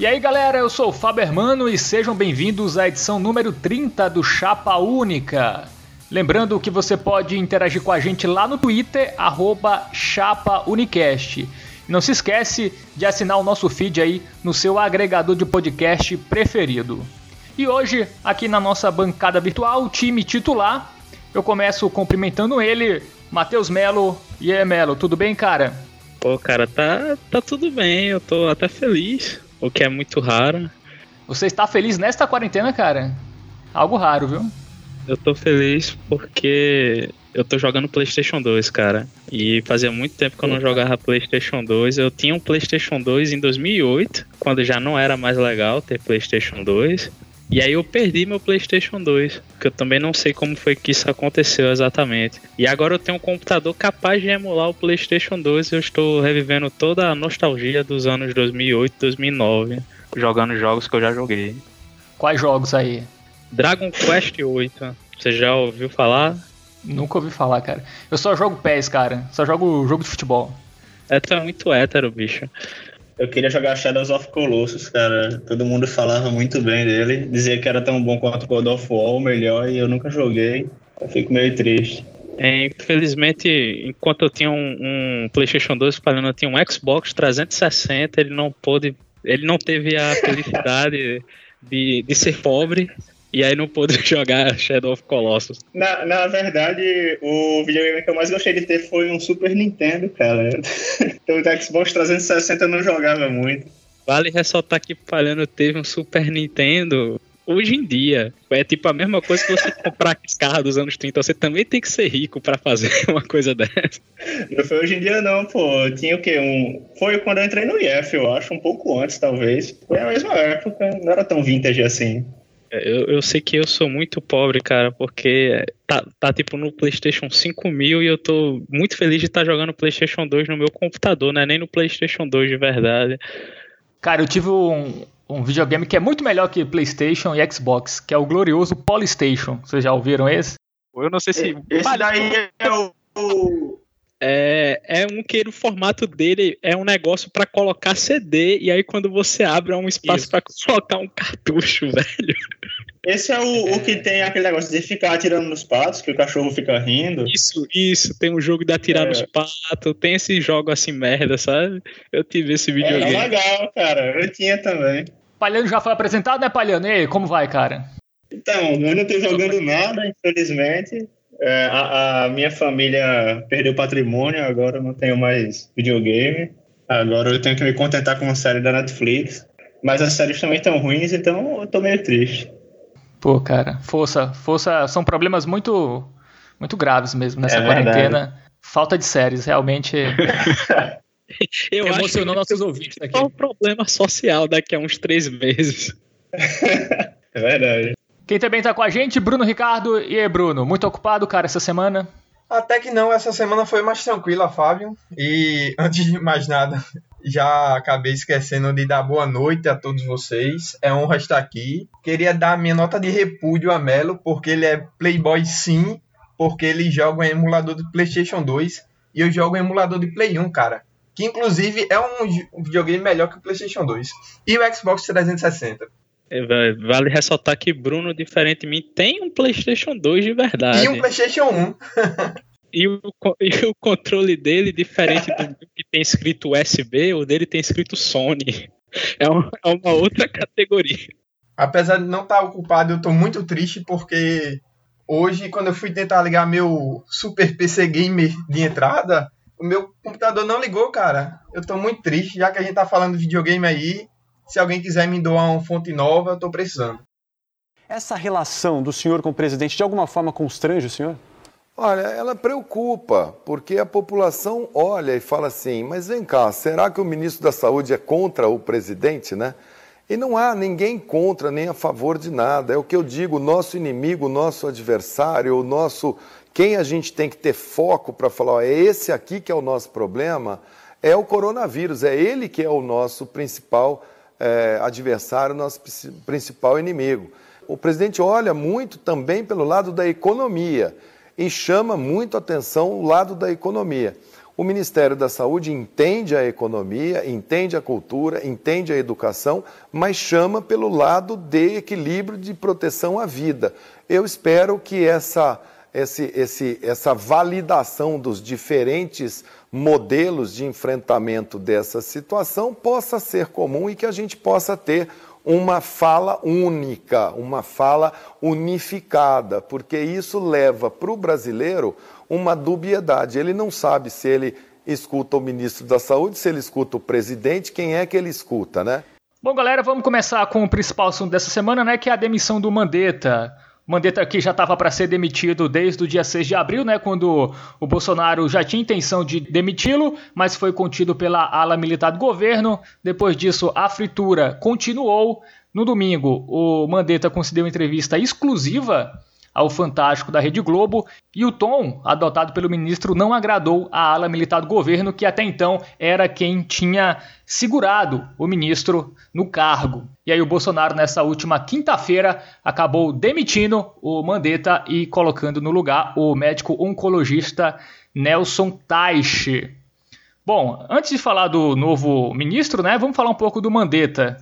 E aí galera, eu sou o Fabermano e sejam bem-vindos à edição número 30 do Chapa Única. Lembrando que você pode interagir com a gente lá no Twitter, ChapaUnicast. Não se esquece de assinar o nosso feed aí no seu agregador de podcast preferido. E hoje, aqui na nossa bancada virtual, o time titular, eu começo cumprimentando ele, Matheus Melo. E aí, Melo, tudo bem, cara? Pô, cara, tá, tá tudo bem, eu tô até feliz o que é muito raro. Você está feliz nesta quarentena, cara? Algo raro, viu? Eu tô feliz porque eu tô jogando PlayStation 2, cara. E fazia muito tempo que eu não jogava PlayStation 2. Eu tinha um PlayStation 2 em 2008, quando já não era mais legal ter PlayStation 2. E aí eu perdi meu PlayStation 2, que eu também não sei como foi que isso aconteceu exatamente. E agora eu tenho um computador capaz de emular o PlayStation 2 e eu estou revivendo toda a nostalgia dos anos 2008, 2009, jogando jogos que eu já joguei. Quais jogos aí? Dragon Quest 8. Você já ouviu falar? Nunca ouvi falar, cara. Eu só jogo PES, cara. Só jogo jogo de futebol. É, tu é muito hétero, bicho. Eu queria jogar Shadows of Colossus, cara. Todo mundo falava muito bem dele. Dizia que era tão bom quanto God of War, o melhor, e eu nunca joguei. Eu fico meio triste. É, infelizmente, enquanto eu tinha um, um PlayStation 2 falando, eu tinha um Xbox 360, ele não pôde. Ele não teve a felicidade de, de ser pobre e aí não pôde jogar Shadow of Colossus. Na, na verdade, o videogame que eu mais gostei de ter foi um Super Nintendo, cara. então o Xbox 360 eu não jogava muito. Vale ressaltar que Palhano teve um Super Nintendo hoje em dia. É tipo a mesma coisa que você comprar carros dos anos 30. Você também tem que ser rico para fazer uma coisa dessa. Não foi hoje em dia, não, pô. Tinha o quê? Um... Foi quando eu entrei no IF, eu acho, um pouco antes, talvez. Foi a mesma época, não era tão vintage assim. Eu, eu sei que eu sou muito pobre, cara, porque tá, tá tipo no PlayStation 5000 e eu tô muito feliz de estar tá jogando PlayStation 2 no meu computador, né? Nem no PlayStation 2 de verdade. Cara, eu tive um, um videogame que é muito melhor que PlayStation e Xbox, que é o glorioso Polystation. Vocês já ouviram esse? Eu não sei se. Esse daí é o, é, é um que o formato dele é um negócio para colocar CD e aí quando você abre é um espaço para colocar um cartucho, velho. Esse é o, é o que tem aquele negócio de ficar atirando nos patos, que o cachorro fica rindo. Isso, isso. Tem um jogo de atirar é. nos patos, tem esse jogo assim merda, sabe? Eu tive esse videogame. É legal, cara. Eu tinha também. Palhano já foi apresentado, né, Palhano? E aí, como vai, cara? Então, eu não tô jogando nada, infelizmente. É, a, a, minha família perdeu patrimônio, agora não tenho mais videogame. Agora eu tenho que me contentar com uma série da Netflix. Mas as séries também estão ruins, então eu tô meio triste. Pô, cara, força, força, são problemas muito muito graves mesmo nessa é quarentena. Falta de séries, realmente. eu emocionou nossos ouvintes aqui. Qual o problema social daqui a uns três meses? é verdade. Quem também tá com a gente, Bruno Ricardo. E aí, Bruno, muito ocupado, cara, essa semana? Até que não, essa semana foi mais tranquila, Fábio. E antes de mais nada, já acabei esquecendo de dar boa noite a todos vocês. É honra estar aqui. Queria dar minha nota de repúdio a Melo, porque ele é Playboy sim, porque ele joga em emulador de PlayStation 2 e eu jogo em emulador de Play 1, cara. Que inclusive é um videogame melhor que o PlayStation 2 e o Xbox 360. É, vale ressaltar que Bruno, diferente de mim, tem um PlayStation 2 de verdade. E um PlayStation 1. e, o, e o controle dele, diferente do que tem escrito USB, o dele tem escrito Sony. É uma, é uma outra categoria. Apesar de não estar ocupado, eu estou muito triste porque hoje, quando eu fui tentar ligar meu Super PC Gamer de entrada, o meu computador não ligou, cara. Eu estou muito triste, já que a gente está falando de videogame aí. Se alguém quiser me doar uma fonte nova, eu estou precisando. Essa relação do senhor com o presidente de alguma forma constrange o senhor? Olha, ela preocupa, porque a população olha e fala assim: mas vem cá, será que o ministro da Saúde é contra o presidente, né? E não há ninguém contra nem a favor de nada. É o que eu digo: o nosso inimigo, o nosso adversário, o nosso. Quem a gente tem que ter foco para falar, ó, é esse aqui que é o nosso problema, é o coronavírus, é ele que é o nosso principal é, adversário, nosso principal inimigo. O presidente olha muito também pelo lado da economia e chama muito atenção o lado da economia. O Ministério da Saúde entende a economia, entende a cultura, entende a educação, mas chama pelo lado de equilíbrio de proteção à vida. Eu espero que essa, esse, esse, essa validação dos diferentes modelos de enfrentamento dessa situação possa ser comum e que a gente possa ter uma fala única, uma fala unificada, porque isso leva para o brasileiro uma dubiedade. Ele não sabe se ele escuta o ministro da Saúde, se ele escuta o presidente, quem é que ele escuta, né? Bom, galera, vamos começar com o principal assunto dessa semana, né, que é a demissão do Mandetta. Mandetta aqui já estava para ser demitido desde o dia 6 de abril, né, quando o Bolsonaro já tinha intenção de demiti-lo, mas foi contido pela ala militar do governo. Depois disso, a fritura continuou. No domingo, o Mandetta concedeu entrevista exclusiva ao Fantástico da Rede Globo, e o tom adotado pelo ministro não agradou a ala militar do governo, que até então era quem tinha segurado o ministro no cargo. E aí o Bolsonaro, nessa última quinta-feira, acabou demitindo o Mandetta e colocando no lugar o médico oncologista Nelson Teich. Bom, antes de falar do novo ministro, né, vamos falar um pouco do Mandetta.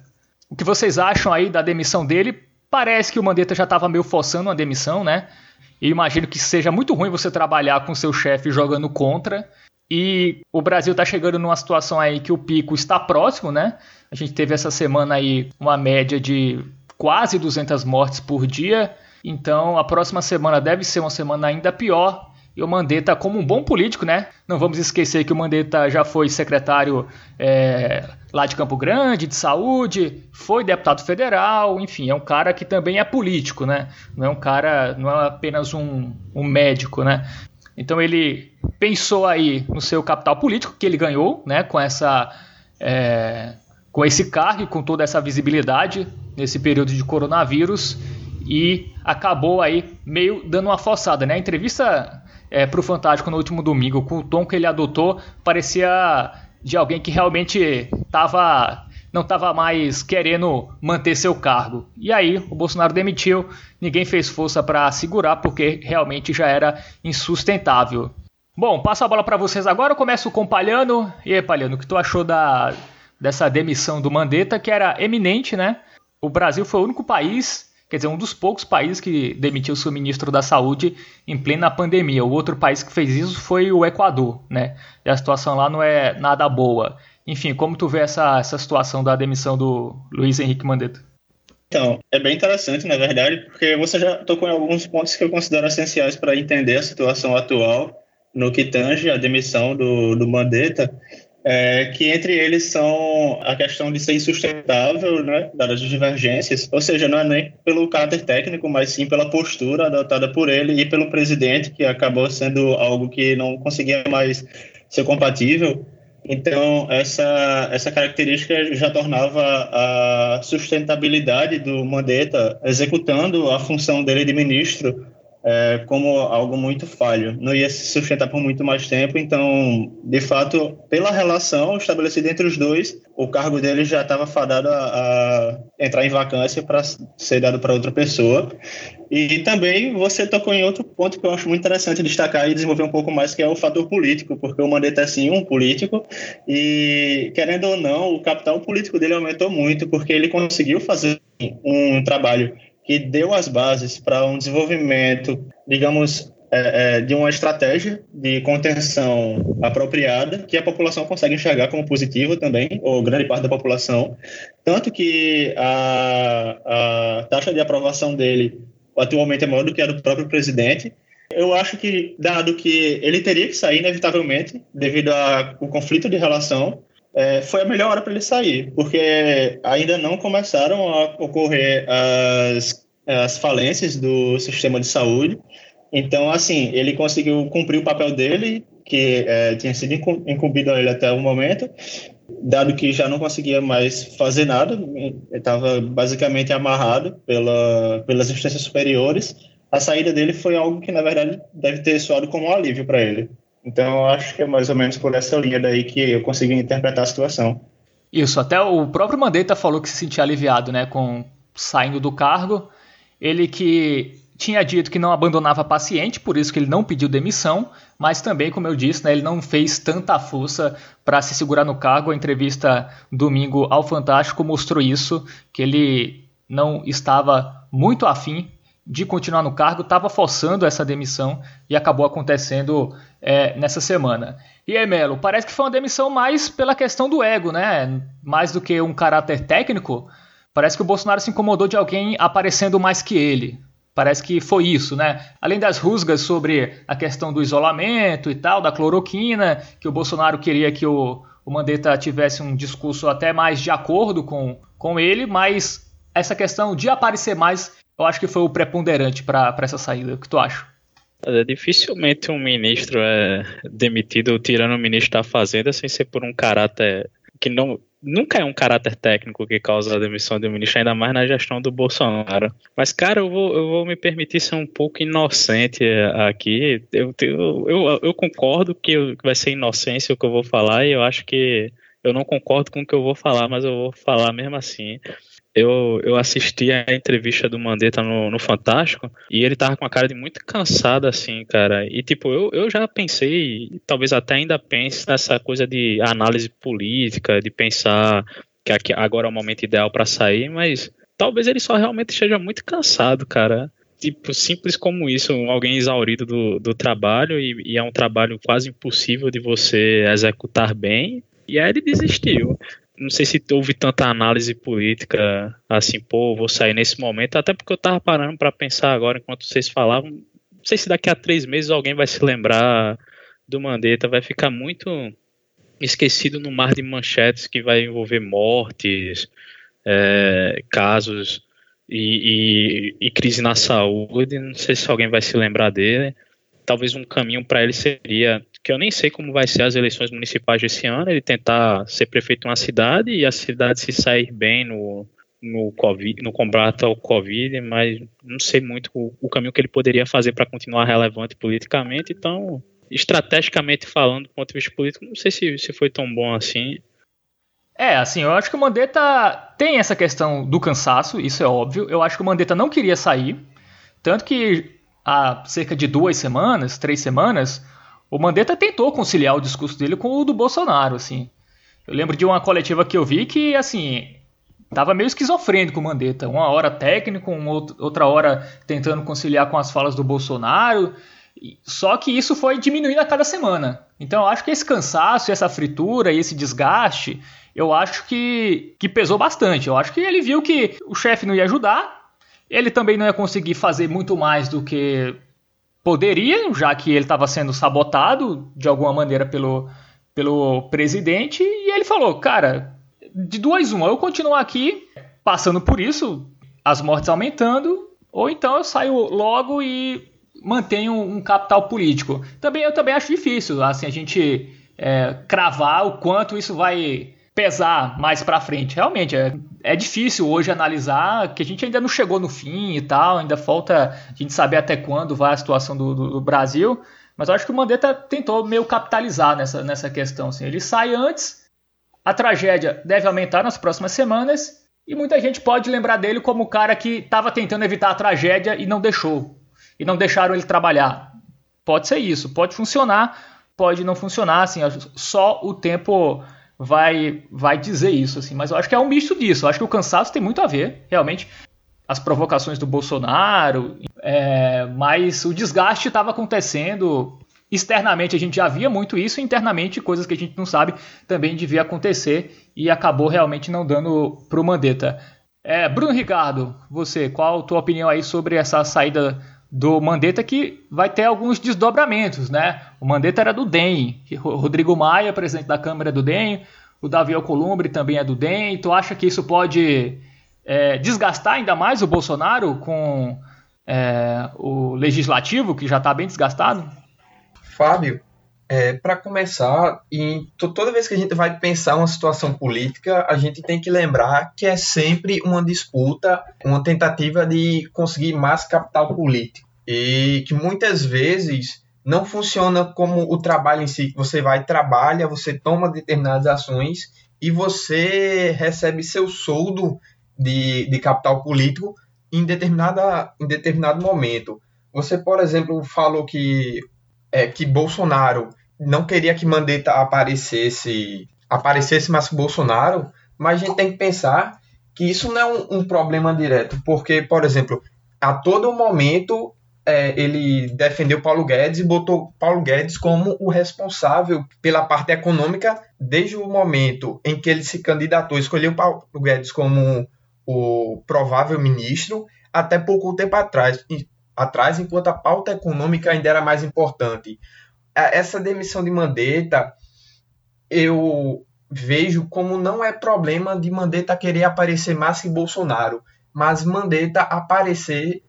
O que vocês acham aí da demissão dele? Parece que o Mandetta já estava meio forçando uma demissão, né? E imagino que seja muito ruim você trabalhar com seu chefe jogando contra. E o Brasil está chegando numa situação aí que o pico está próximo, né? A gente teve essa semana aí uma média de quase 200 mortes por dia. Então a próxima semana deve ser uma semana ainda pior. E o Mandetta, como um bom político, né? Não vamos esquecer que o Mandetta já foi secretário é, lá de Campo Grande, de saúde, foi deputado federal, enfim, é um cara que também é político, né? Não é um cara, não é apenas um, um médico, né? Então ele pensou aí no seu capital político que ele ganhou, né? Com essa. É, com esse cargo e com toda essa visibilidade nesse período de coronavírus e acabou aí meio dando uma forçada, né? A entrevista é, para o Fantástico no último domingo, com o tom que ele adotou, parecia de alguém que realmente tava, não estava mais querendo manter seu cargo. E aí o Bolsonaro demitiu, ninguém fez força para segurar porque realmente já era insustentável. Bom, passo a bola para vocês agora. Eu começo com o Palhano. E aí, Palhano, o que tu achou da, dessa demissão do Mandetta, que era eminente, né? O Brasil foi o único país Quer dizer, um dos poucos países que demitiu seu ministro da Saúde em plena pandemia. O outro país que fez isso foi o Equador, né? E a situação lá não é nada boa. Enfim, como tu vê essa, essa situação da demissão do Luiz Henrique Mandetta? Então, é bem interessante, na verdade, porque você já tocou em alguns pontos que eu considero essenciais para entender a situação atual no que tange a demissão do, do Mandetta é, que entre eles são a questão de ser insustentável, né, dadas as divergências, ou seja, não é nem pelo caráter técnico, mas sim pela postura adotada por ele e pelo presidente, que acabou sendo algo que não conseguia mais ser compatível. Então, essa, essa característica já tornava a sustentabilidade do Mandetta executando a função dele de ministro é, como algo muito falho. Não ia se sustentar por muito mais tempo, então, de fato, pela relação estabelecida entre os dois, o cargo dele já estava fadado a, a, entrar em vacância para ser dado para outra pessoa. E também você tocou em outro ponto que eu acho muito interessante destacar e desenvolver um pouco mais, que é o fator político, porque o Mandetta é sim um político e, querendo ou não, o capital político dele aumentou muito, porque ele conseguiu fazer um trabalho que deu as bases para um desenvolvimento, digamos, é, é, de uma estratégia de contenção apropriada que a população consegue enxergar como positivo também, ou grande parte da população. Tanto que a, a taxa de aprovação dele atualmente é maior do que a do próprio presidente. Eu acho que, dado que ele teria que sair inevitavelmente, devido ao conflito de relação, é, foi a melhor hora para ele sair, porque ainda não começaram a ocorrer as, as falências do sistema de saúde. Então, assim, ele conseguiu cumprir o papel dele, que é, tinha sido incumbido a ele até o momento, dado que já não conseguia mais fazer nada, estava basicamente amarrado pela, pelas instâncias superiores. A saída dele foi algo que, na verdade, deve ter soado como um alívio para ele. Então, eu acho que é mais ou menos por essa linha daí que eu consegui interpretar a situação. Isso, até o próprio Mandetta falou que se sentia aliviado, né, com saindo do cargo. Ele que tinha dito que não abandonava paciente, por isso que ele não pediu demissão, mas também, como eu disse, né, ele não fez tanta força para se segurar no cargo. A entrevista domingo ao Fantástico mostrou isso, que ele não estava muito afim de continuar no cargo, estava forçando essa demissão e acabou acontecendo é, nessa semana. E aí, Melo, parece que foi uma demissão mais pela questão do ego, né? Mais do que um caráter técnico. Parece que o Bolsonaro se incomodou de alguém aparecendo mais que ele. Parece que foi isso, né? Além das rusgas sobre a questão do isolamento e tal, da cloroquina, que o Bolsonaro queria que o, o Mandetta tivesse um discurso até mais de acordo com, com ele, mas essa questão de aparecer mais, eu acho que foi o preponderante para essa saída. O que tu acha? É, dificilmente um ministro é demitido tirando o ministro da Fazenda sem ser por um caráter que não nunca é um caráter técnico que causa a demissão do ministro, ainda mais na gestão do Bolsonaro. Mas, cara, eu vou, eu vou me permitir ser um pouco inocente aqui. Eu, eu, eu, eu concordo que vai ser inocência o que eu vou falar, e eu acho que eu não concordo com o que eu vou falar, mas eu vou falar mesmo assim eu, eu assisti a entrevista do Mandetta no, no Fantástico e ele tava com a cara de muito cansado, assim, cara. E, tipo, eu, eu já pensei, talvez até ainda pense nessa coisa de análise política, de pensar que aqui, agora é o momento ideal para sair, mas talvez ele só realmente esteja muito cansado, cara. Tipo, simples como isso, alguém exaurido do, do trabalho e, e é um trabalho quase impossível de você executar bem. E aí ele desistiu não sei se houve tanta análise política assim, pô, vou sair nesse momento, até porque eu tava parando para pensar agora enquanto vocês falavam. Não sei se daqui a três meses alguém vai se lembrar do Mandetta, vai ficar muito esquecido no mar de manchetes que vai envolver mortes, é, casos e, e, e crise na saúde. Não sei se alguém vai se lembrar dele talvez um caminho para ele seria que eu nem sei como vai ser as eleições municipais desse ano, ele tentar ser prefeito de uma cidade e a cidade se sair bem no, no, COVID, no combate ao Covid, mas não sei muito o, o caminho que ele poderia fazer para continuar relevante politicamente, então, estrategicamente falando, do ponto de vista político, não sei se, se foi tão bom assim. É, assim, eu acho que o Mandetta tem essa questão do cansaço, isso é óbvio. Eu acho que o Mandetta não queria sair, tanto que há cerca de duas semanas, três semanas, o Mandetta tentou conciliar o discurso dele com o do Bolsonaro, assim. Eu lembro de uma coletiva que eu vi que, assim, tava meio esquizofrênico o Mandetta. Uma hora técnico, uma outra hora tentando conciliar com as falas do Bolsonaro. Só que isso foi diminuindo a cada semana. Então eu acho que esse cansaço, essa fritura e esse desgaste, eu acho que, que pesou bastante. Eu acho que ele viu que o chefe não ia ajudar, ele também não ia conseguir fazer muito mais do que poderia, já que ele estava sendo sabotado de alguma maneira pelo, pelo presidente. E ele falou: Cara, de duas uma, eu continuo aqui passando por isso, as mortes aumentando, ou então eu saio logo e mantenho um capital político. Também eu também acho difícil, assim, a gente é, cravar o quanto isso vai pesar mais para frente. Realmente, é, é difícil hoje analisar, que a gente ainda não chegou no fim e tal, ainda falta a gente saber até quando vai a situação do, do, do Brasil, mas eu acho que o Mandetta tentou meio capitalizar nessa, nessa questão. Assim. Ele sai antes, a tragédia deve aumentar nas próximas semanas, e muita gente pode lembrar dele como o cara que estava tentando evitar a tragédia e não deixou, e não deixaram ele trabalhar. Pode ser isso, pode funcionar, pode não funcionar, assim, só o tempo vai vai dizer isso, assim. Mas eu acho que é um misto disso. Eu acho que o cansaço tem muito a ver, realmente. As provocações do Bolsonaro, é, mas o desgaste estava acontecendo. Externamente a gente já via muito isso, internamente coisas que a gente não sabe também devia acontecer e acabou realmente não dando para o Mandetta. É, Bruno Ricardo, você, qual a tua opinião aí sobre essa saída do Mandetta que vai ter alguns desdobramentos, né? O Mandetta era do DEM, Rodrigo Maia, presidente da Câmara do DEM, o Davi Alcolumbre também é do DEM. Tu acha que isso pode é, desgastar ainda mais o Bolsonaro com é, o legislativo, que já está bem desgastado? Fábio, é, para começar, e toda vez que a gente vai pensar uma situação política, a gente tem que lembrar que é sempre uma disputa, uma tentativa de conseguir mais capital político. E que muitas vezes não funciona como o trabalho em si, que você vai, trabalha, você toma determinadas ações e você recebe seu soldo de, de capital político em, determinada, em determinado momento. Você, por exemplo, falou que, é, que Bolsonaro não queria que Mandetta aparecesse, aparecesse mais que Bolsonaro, mas a gente tem que pensar que isso não é um, um problema direto, porque, por exemplo, a todo momento é, ele defendeu Paulo Guedes e botou Paulo Guedes como o responsável pela parte econômica desde o momento em que ele se candidatou, escolheu Paulo Guedes como o provável ministro, até pouco tempo atrás, atrás enquanto a pauta econômica ainda era mais importante. Essa demissão de Mandetta, eu vejo como não é problema de Mandetta querer aparecer mais que Bolsonaro, mas Mandetta aparecer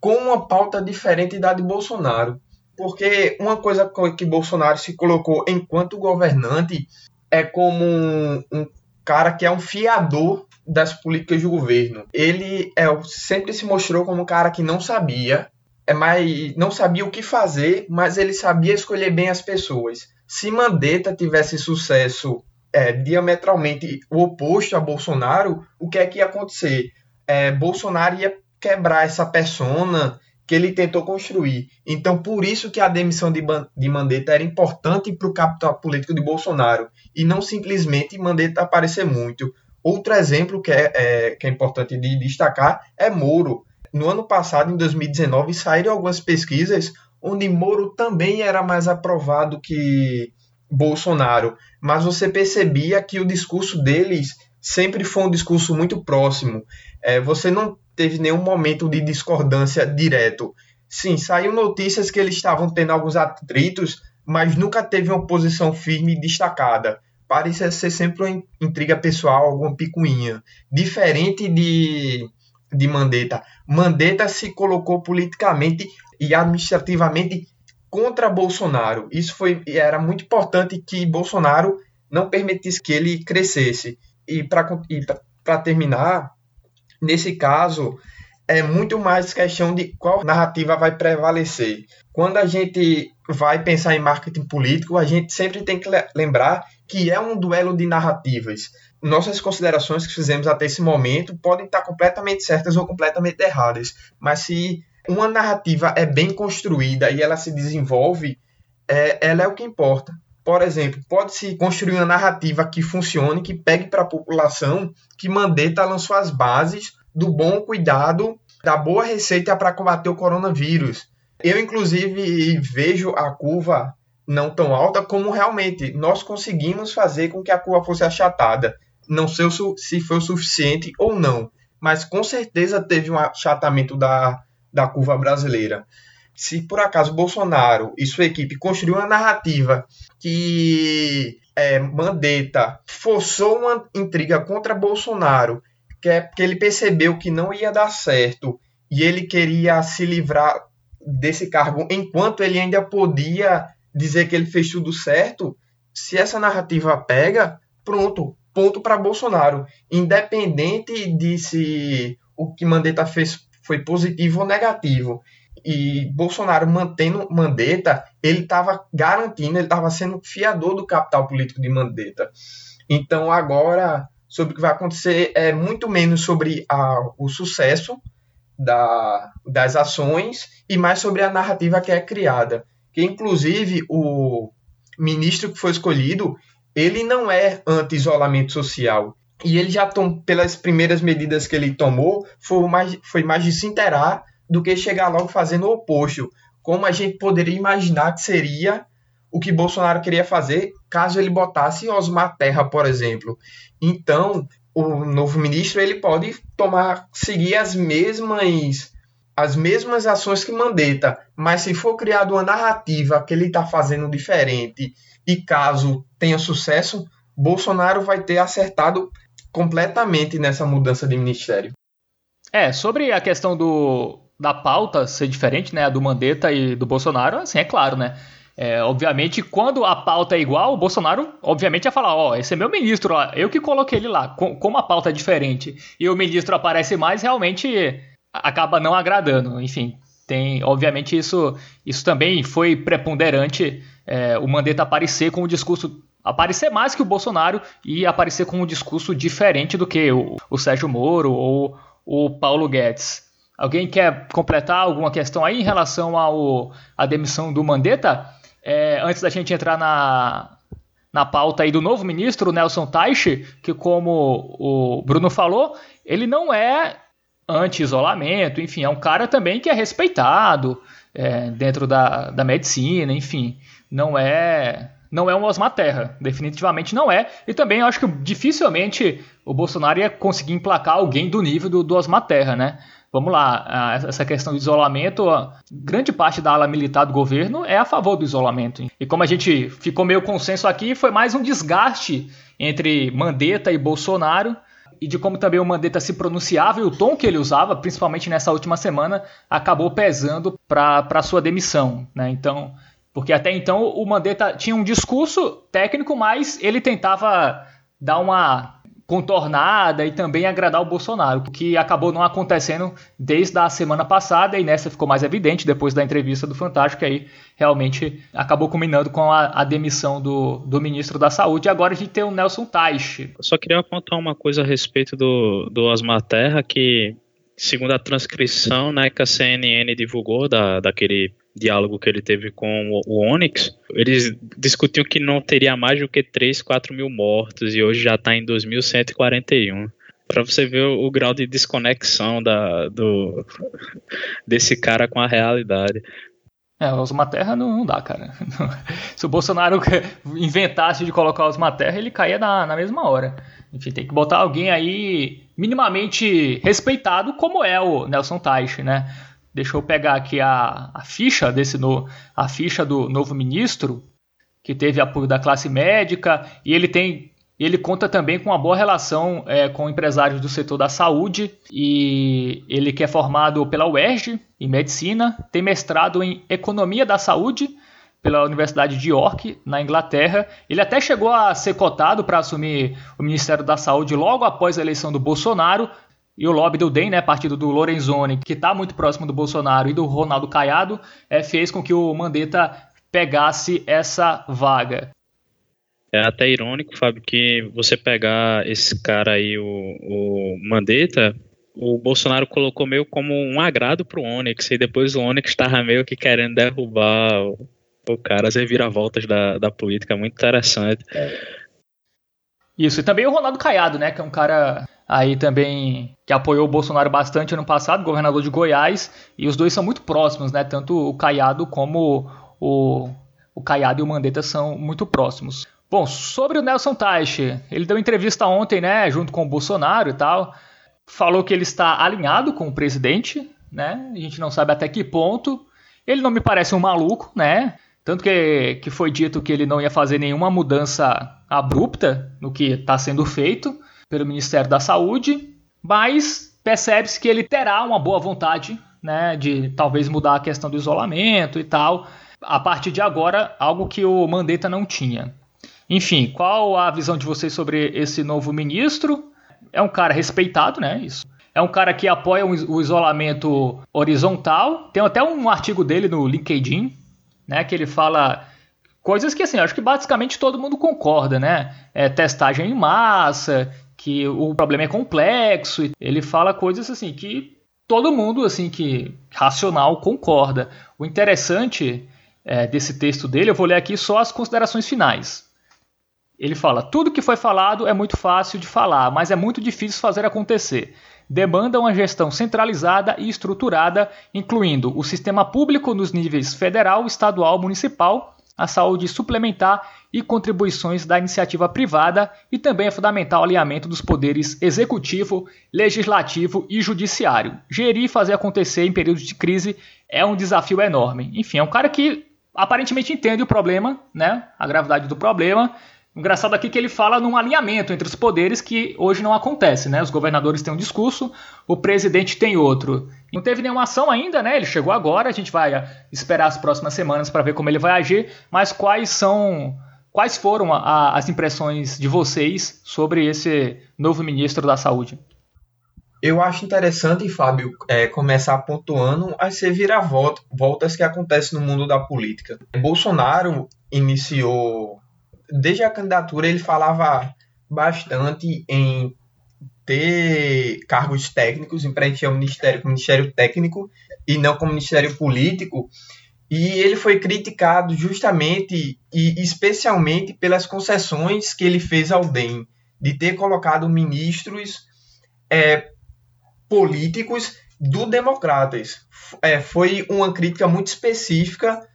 com uma pauta diferente da de Bolsonaro. Porque uma coisa que Bolsonaro se colocou enquanto governante é como um, um cara que é um fiador das políticas do governo. Ele é, sempre se mostrou como um cara que não sabia, é mais, não sabia o que fazer, mas ele sabia escolher bem as pessoas. Se Mandetta tivesse sucesso é, diametralmente o oposto a Bolsonaro, o que é que ia acontecer? É, Bolsonaro ia quebrar essa persona que ele tentou construir. Então, por isso que a demissão de, de Mandetta era importante para o capital político de Bolsonaro e não simplesmente Mandetta aparecer muito. Outro exemplo que é, é, que é importante de destacar é Moro. No ano passado, em 2019, saíram algumas pesquisas onde Moro também era mais aprovado que Bolsonaro, mas você percebia que o discurso deles sempre foi um discurso muito próximo. É, você não teve nenhum momento de discordância direto. Sim, saiu notícias que eles estavam tendo alguns atritos, mas nunca teve uma posição firme e destacada. Parecia ser sempre uma intriga pessoal, alguma picuinha. Diferente de, de Mandetta. Mandetta se colocou politicamente e administrativamente contra Bolsonaro. Isso foi era muito importante que Bolsonaro não permitisse que ele crescesse. E para terminar, Nesse caso, é muito mais questão de qual narrativa vai prevalecer. Quando a gente vai pensar em marketing político, a gente sempre tem que lembrar que é um duelo de narrativas. Nossas considerações que fizemos até esse momento podem estar completamente certas ou completamente erradas, mas se uma narrativa é bem construída e ela se desenvolve, é, ela é o que importa. Por exemplo, pode-se construir uma narrativa que funcione, que pegue para a população, que Mandetta lançou as bases do bom cuidado, da boa receita para combater o coronavírus. Eu, inclusive, vejo a curva não tão alta como realmente nós conseguimos fazer com que a curva fosse achatada. Não sei se foi o suficiente ou não, mas com certeza teve um achatamento da, da curva brasileira. Se por acaso Bolsonaro e sua equipe construiu uma narrativa que é, Mandetta forçou uma intriga contra Bolsonaro, que é porque ele percebeu que não ia dar certo e ele queria se livrar desse cargo enquanto ele ainda podia dizer que ele fez tudo certo, se essa narrativa pega, pronto, ponto para Bolsonaro, independente de se o que Mandetta fez foi positivo ou negativo e Bolsonaro mantendo Mandetta, ele estava garantindo, ele estava sendo fiador do capital político de Mandetta. Então agora, sobre o que vai acontecer, é muito menos sobre a, o sucesso da, das ações e mais sobre a narrativa que é criada. Que inclusive o ministro que foi escolhido, ele não é anti-isolamento social. E ele já tomou, pelas primeiras medidas que ele tomou, foi mais, foi mais de se inteirar do que chegar logo fazendo o oposto, como a gente poderia imaginar que seria o que Bolsonaro queria fazer caso ele botasse Osmar Terra, por exemplo. Então, o novo ministro ele pode tomar seguir as mesmas as mesmas ações que Mandetta, mas se for criada uma narrativa que ele está fazendo diferente e caso tenha sucesso, Bolsonaro vai ter acertado completamente nessa mudança de ministério. É, sobre a questão do, da pauta ser diferente, né, do Mandetta e do Bolsonaro, assim, é claro, né? É, obviamente, quando a pauta é igual, o Bolsonaro, obviamente, ia falar: Ó, oh, esse é meu ministro, eu que coloquei ele lá. Com, como a pauta é diferente e o ministro aparece mais, realmente acaba não agradando. Enfim, tem, obviamente, isso, isso também foi preponderante. É, o Mandetta aparecer com o discurso. Aparecer mais que o Bolsonaro e aparecer com um discurso diferente do que o, o Sérgio Moro ou o Paulo Guedes. Alguém quer completar alguma questão aí em relação ao, à demissão do Mandetta? É, antes da gente entrar na, na pauta aí do novo ministro, Nelson Teich, que como o Bruno falou, ele não é anti-isolamento, enfim, é um cara também que é respeitado é, dentro da, da medicina, enfim, não é não é um Osmar Terra, definitivamente não é. E também acho que dificilmente o Bolsonaro ia conseguir emplacar alguém do nível do, do Osmar Terra, né? Vamos lá, essa questão do isolamento, grande parte da ala militar do governo é a favor do isolamento. E como a gente ficou meio consenso aqui, foi mais um desgaste entre Mandetta e Bolsonaro e de como também o Mandetta se pronunciava e o tom que ele usava, principalmente nessa última semana, acabou pesando para sua demissão. Né? Então, porque até então o Mandetta tinha um discurso técnico, mas ele tentava dar uma contornada e também agradar o Bolsonaro, o que acabou não acontecendo desde a semana passada e nessa ficou mais evidente depois da entrevista do Fantástico, que aí realmente acabou culminando com a, a demissão do, do ministro da Saúde. E agora a gente tem o Nelson. Eu só queria apontar uma coisa a respeito do, do Terra, que segundo a transcrição né, que a CNN divulgou da, daquele diálogo que ele teve com o, Onyx, eles discutiam que não teria mais do que 3, 4 mil mortos e hoje já está em 2.141 para você ver o, o, grau de desconexão da, do, desse cara com a realidade. É, os Materra não, não dá, cara. Se o Bolsonaro inventasse de colocar os Materra, ele caía na, na mesma hora. Enfim, tem que botar alguém aí minimamente respeitado, como é o Nelson Teich, né? Deixa eu pegar aqui a, a ficha desse no, a ficha do novo ministro, que teve apoio da classe médica, e ele tem ele conta também com uma boa relação é, com empresários do setor da saúde e ele que é formado pela UERJ em medicina, tem mestrado em economia da saúde pela Universidade de York, na Inglaterra. Ele até chegou a ser cotado para assumir o Ministério da Saúde logo após a eleição do Bolsonaro, e o lobby do DEM, né, partido do Lorenzoni, que está muito próximo do Bolsonaro e do Ronaldo Caiado, é, fez com que o Mandetta pegasse essa vaga. É até irônico, Fábio, que você pegar esse cara aí, o, o Mandetta, o Bolsonaro colocou meio como um agrado pro Onyx, e depois o Onyx estava meio que querendo derrubar o, o cara, as reviravoltas da, da política, muito interessante. É. Isso, e também o Ronaldo Caiado, né, que é um cara aí também que apoiou o Bolsonaro bastante ano passado, governador de Goiás, e os dois são muito próximos, né? Tanto o Caiado como o, o Caiado e o Mandetta são muito próximos. Bom, sobre o Nelson Teich, ele deu entrevista ontem, né, junto com o Bolsonaro e tal, falou que ele está alinhado com o presidente, né? A gente não sabe até que ponto. Ele não me parece um maluco, né? Tanto que, que foi dito que ele não ia fazer nenhuma mudança abrupta no que está sendo feito pelo Ministério da Saúde, mas percebe-se que ele terá uma boa vontade né, de talvez mudar a questão do isolamento e tal, a partir de agora, algo que o Mandetta não tinha. Enfim, qual a visão de vocês sobre esse novo ministro? É um cara respeitado, né? Isso. É um cara que apoia o isolamento horizontal. Tem até um artigo dele no LinkedIn, né? Que ele fala coisas que, assim, acho que basicamente todo mundo concorda, né? É, testagem em massa, que o problema é complexo. Ele fala coisas assim que todo mundo assim que racional concorda. O interessante é, desse texto dele, eu vou ler aqui só as considerações finais. Ele fala: tudo que foi falado é muito fácil de falar, mas é muito difícil fazer acontecer. Demanda uma gestão centralizada e estruturada, incluindo o sistema público nos níveis federal, estadual, municipal a saúde suplementar e contribuições da iniciativa privada e também é fundamental o alinhamento dos poderes executivo, legislativo e judiciário. Gerir e fazer acontecer em períodos de crise é um desafio enorme. Enfim, é um cara que aparentemente entende o problema, né? A gravidade do problema Engraçado aqui que ele fala num alinhamento entre os poderes que hoje não acontece, né? Os governadores têm um discurso, o presidente tem outro. Não teve nenhuma ação ainda, né? Ele chegou agora, a gente vai esperar as próximas semanas para ver como ele vai agir, mas quais são quais foram a, a, as impressões de vocês sobre esse novo ministro da Saúde? Eu acho interessante, Fábio, é, começar pontuando as reviravoltas que acontecem no mundo da política. Bolsonaro iniciou desde a candidatura ele falava bastante em ter cargos técnicos, em preencher o ministério como ministério técnico e não como ministério político. E ele foi criticado justamente e especialmente pelas concessões que ele fez ao DEM, de ter colocado ministros é, políticos do Democratas. É, foi uma crítica muito específica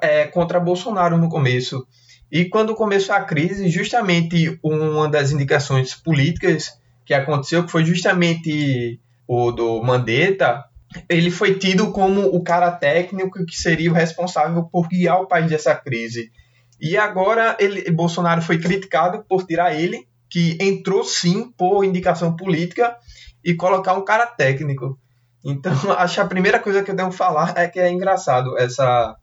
é, contra Bolsonaro no começo. E quando começou a crise, justamente uma das indicações políticas que aconteceu, que foi justamente o do Mandetta, ele foi tido como o cara técnico que seria o responsável por guiar o país dessa crise. E agora ele, Bolsonaro foi criticado por tirar ele, que entrou sim por indicação política, e colocar um cara técnico. Então, acho que a primeira coisa que eu devo falar é que é engraçado essa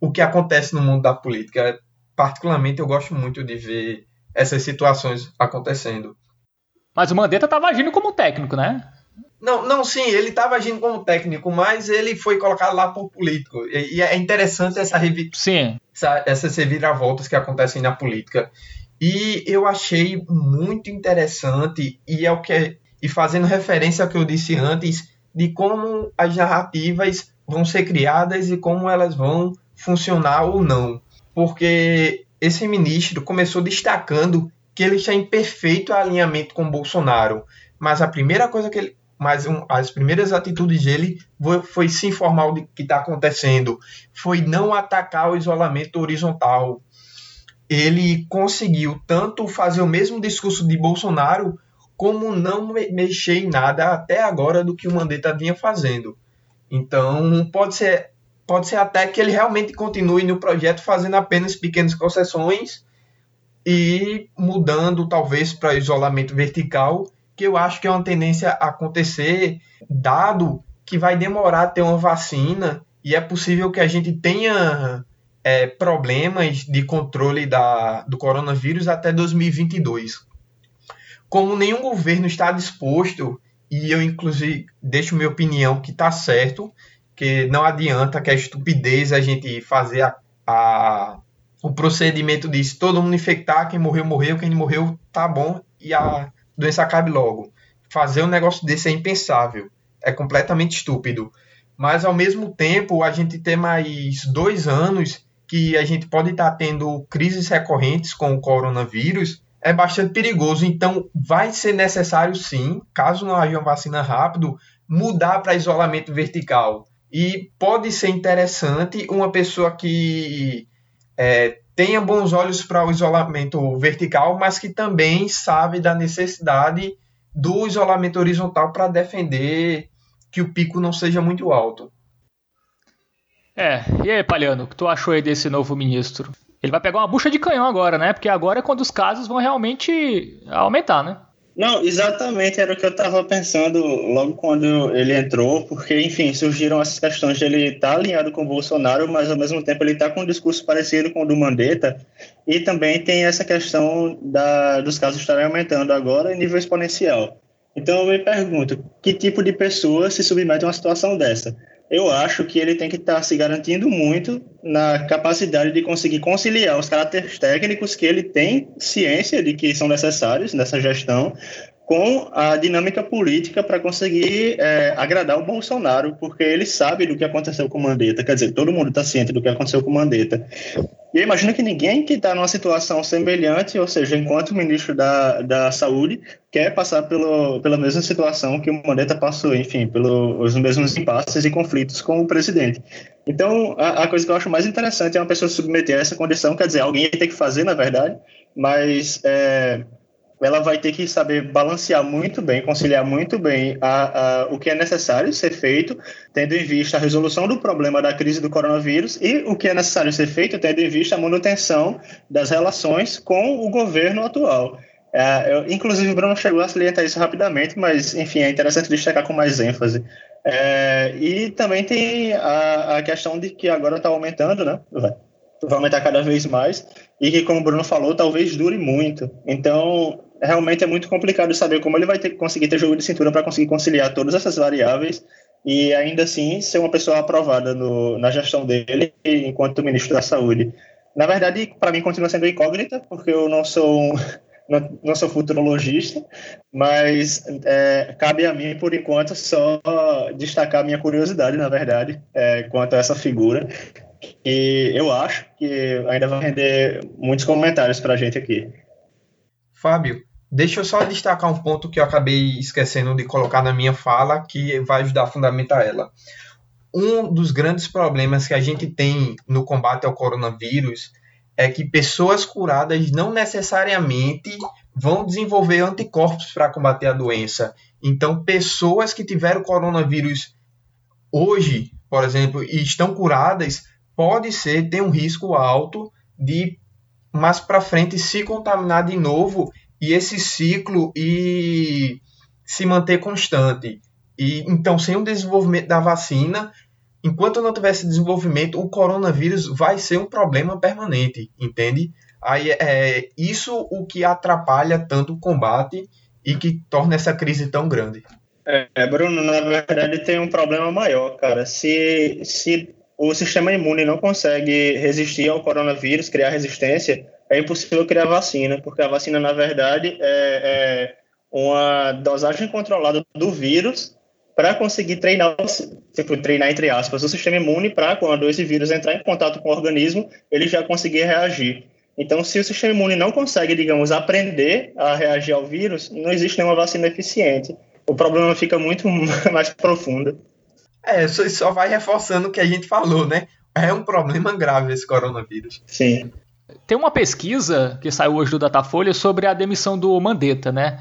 o que acontece no mundo da política. Particularmente, eu gosto muito de ver essas situações acontecendo. Mas o Mandetta estava agindo como técnico, né? Não, não, sim, ele estava agindo como técnico, mas ele foi colocado lá por político. E, e é interessante essa, revi sim. Essa, essas reviravoltas que acontecem na política. E eu achei muito interessante, e é o que e fazendo referência ao que eu disse antes, de como as narrativas vão ser criadas e como elas vão funcionar ou não. Porque esse ministro começou destacando que ele está em perfeito alinhamento com Bolsonaro. Mas a primeira coisa que ele. Mas um, as primeiras atitudes dele foi, foi se informar do que está acontecendo. Foi não atacar o isolamento horizontal. Ele conseguiu tanto fazer o mesmo discurso de Bolsonaro, como não mexer em nada até agora do que o Mandetta vinha fazendo. Então, pode ser, pode ser até que ele realmente continue no projeto fazendo apenas pequenas concessões e mudando talvez para isolamento vertical, que eu acho que é uma tendência a acontecer, dado que vai demorar a ter uma vacina e é possível que a gente tenha é, problemas de controle da, do coronavírus até 2022. Como nenhum governo está disposto, e eu inclusive deixo minha opinião que está certo, que não adianta que a estupidez a gente fazer a, a o procedimento diz todo mundo infectar, quem morreu, morreu, quem morreu, tá bom, e a doença acabe logo. Fazer um negócio desse é impensável, é completamente estúpido. Mas ao mesmo tempo, a gente tem mais dois anos que a gente pode estar tá tendo crises recorrentes com o coronavírus, é bastante perigoso. Então, vai ser necessário sim, caso não haja uma vacina rápido, mudar para isolamento vertical. E pode ser interessante uma pessoa que é, tenha bons olhos para o isolamento vertical, mas que também sabe da necessidade do isolamento horizontal para defender que o pico não seja muito alto. É, e aí, Palhano, o que tu achou aí desse novo ministro? Ele vai pegar uma bucha de canhão agora, né? Porque agora é quando os casos vão realmente aumentar, né? Não, exatamente era o que eu estava pensando logo quando ele entrou, porque, enfim, surgiram essas questões de ele estar tá alinhado com o Bolsonaro, mas ao mesmo tempo ele está com um discurso parecido com o do Mandetta, e também tem essa questão da, dos casos estarem aumentando agora em nível exponencial. Então eu me pergunto, que tipo de pessoa se submete a uma situação dessa? Eu acho que ele tem que estar tá se garantindo muito na capacidade de conseguir conciliar os caracteres técnicos que ele tem ciência de que são necessários nessa gestão com a dinâmica política para conseguir é, agradar o Bolsonaro, porque ele sabe do que aconteceu com o Mandetta, quer dizer, todo mundo está ciente do que aconteceu com o Mandetta. E eu imagino que ninguém que está numa situação semelhante, ou seja, enquanto ministro da, da Saúde, quer passar pelo, pela mesma situação que o Mandetta passou, enfim, pelos mesmos impasses e conflitos com o presidente. Então, a, a coisa que eu acho mais interessante é uma pessoa submeter a essa condição, quer dizer, alguém tem que fazer, na verdade, mas é, ela vai ter que saber balancear muito bem, conciliar muito bem a, a, o que é necessário ser feito, tendo em vista a resolução do problema da crise do coronavírus e o que é necessário ser feito, tendo em vista a manutenção das relações com o governo atual. É, eu, inclusive, o Bruno chegou a salientar isso rapidamente, mas, enfim, é interessante destacar com mais ênfase. É, e também tem a, a questão de que agora está aumentando, né? Vai, vai aumentar cada vez mais, e que, como o Bruno falou, talvez dure muito. Então, realmente é muito complicado saber como ele vai ter, conseguir ter jogo de cintura para conseguir conciliar todas essas variáveis e ainda assim ser uma pessoa aprovada no, na gestão dele enquanto ministro da Saúde. Na verdade, para mim continua sendo incógnita, porque eu não sou um, não, sou futurologista, mas é, cabe a mim, por enquanto, só destacar minha curiosidade, na verdade, é, quanto a essa figura, que eu acho que ainda vai render muitos comentários para a gente aqui. Fábio, deixa eu só destacar um ponto que eu acabei esquecendo de colocar na minha fala, que vai ajudar a fundamentar ela. Um dos grandes problemas que a gente tem no combate ao coronavírus é que pessoas curadas não necessariamente vão desenvolver anticorpos para combater a doença. Então, pessoas que tiveram coronavírus hoje, por exemplo, e estão curadas, pode ser ter um risco alto de mais para frente se contaminar de novo e esse ciclo e se manter constante. E então, sem o desenvolvimento da vacina, enquanto não tiver esse desenvolvimento, o coronavírus vai ser um problema permanente, entende? Aí é isso o que atrapalha tanto o combate e que torna essa crise tão grande. É, Bruno, na verdade tem um problema maior, cara. Se, se o sistema imune não consegue resistir ao coronavírus, criar resistência, é impossível criar vacina, porque a vacina, na verdade, é, é uma dosagem controlada do vírus para conseguir treinar, tipo, treinar entre aspas, o sistema imune para quando esse vírus entrar em contato com o organismo, ele já conseguir reagir. Então, se o sistema imune não consegue, digamos, aprender a reagir ao vírus, não existe nenhuma vacina eficiente. O problema fica muito mais profundo. É, isso só vai reforçando o que a gente falou, né? É um problema grave esse coronavírus. Sim. Tem uma pesquisa que saiu hoje do Datafolha sobre a demissão do Mandetta, né?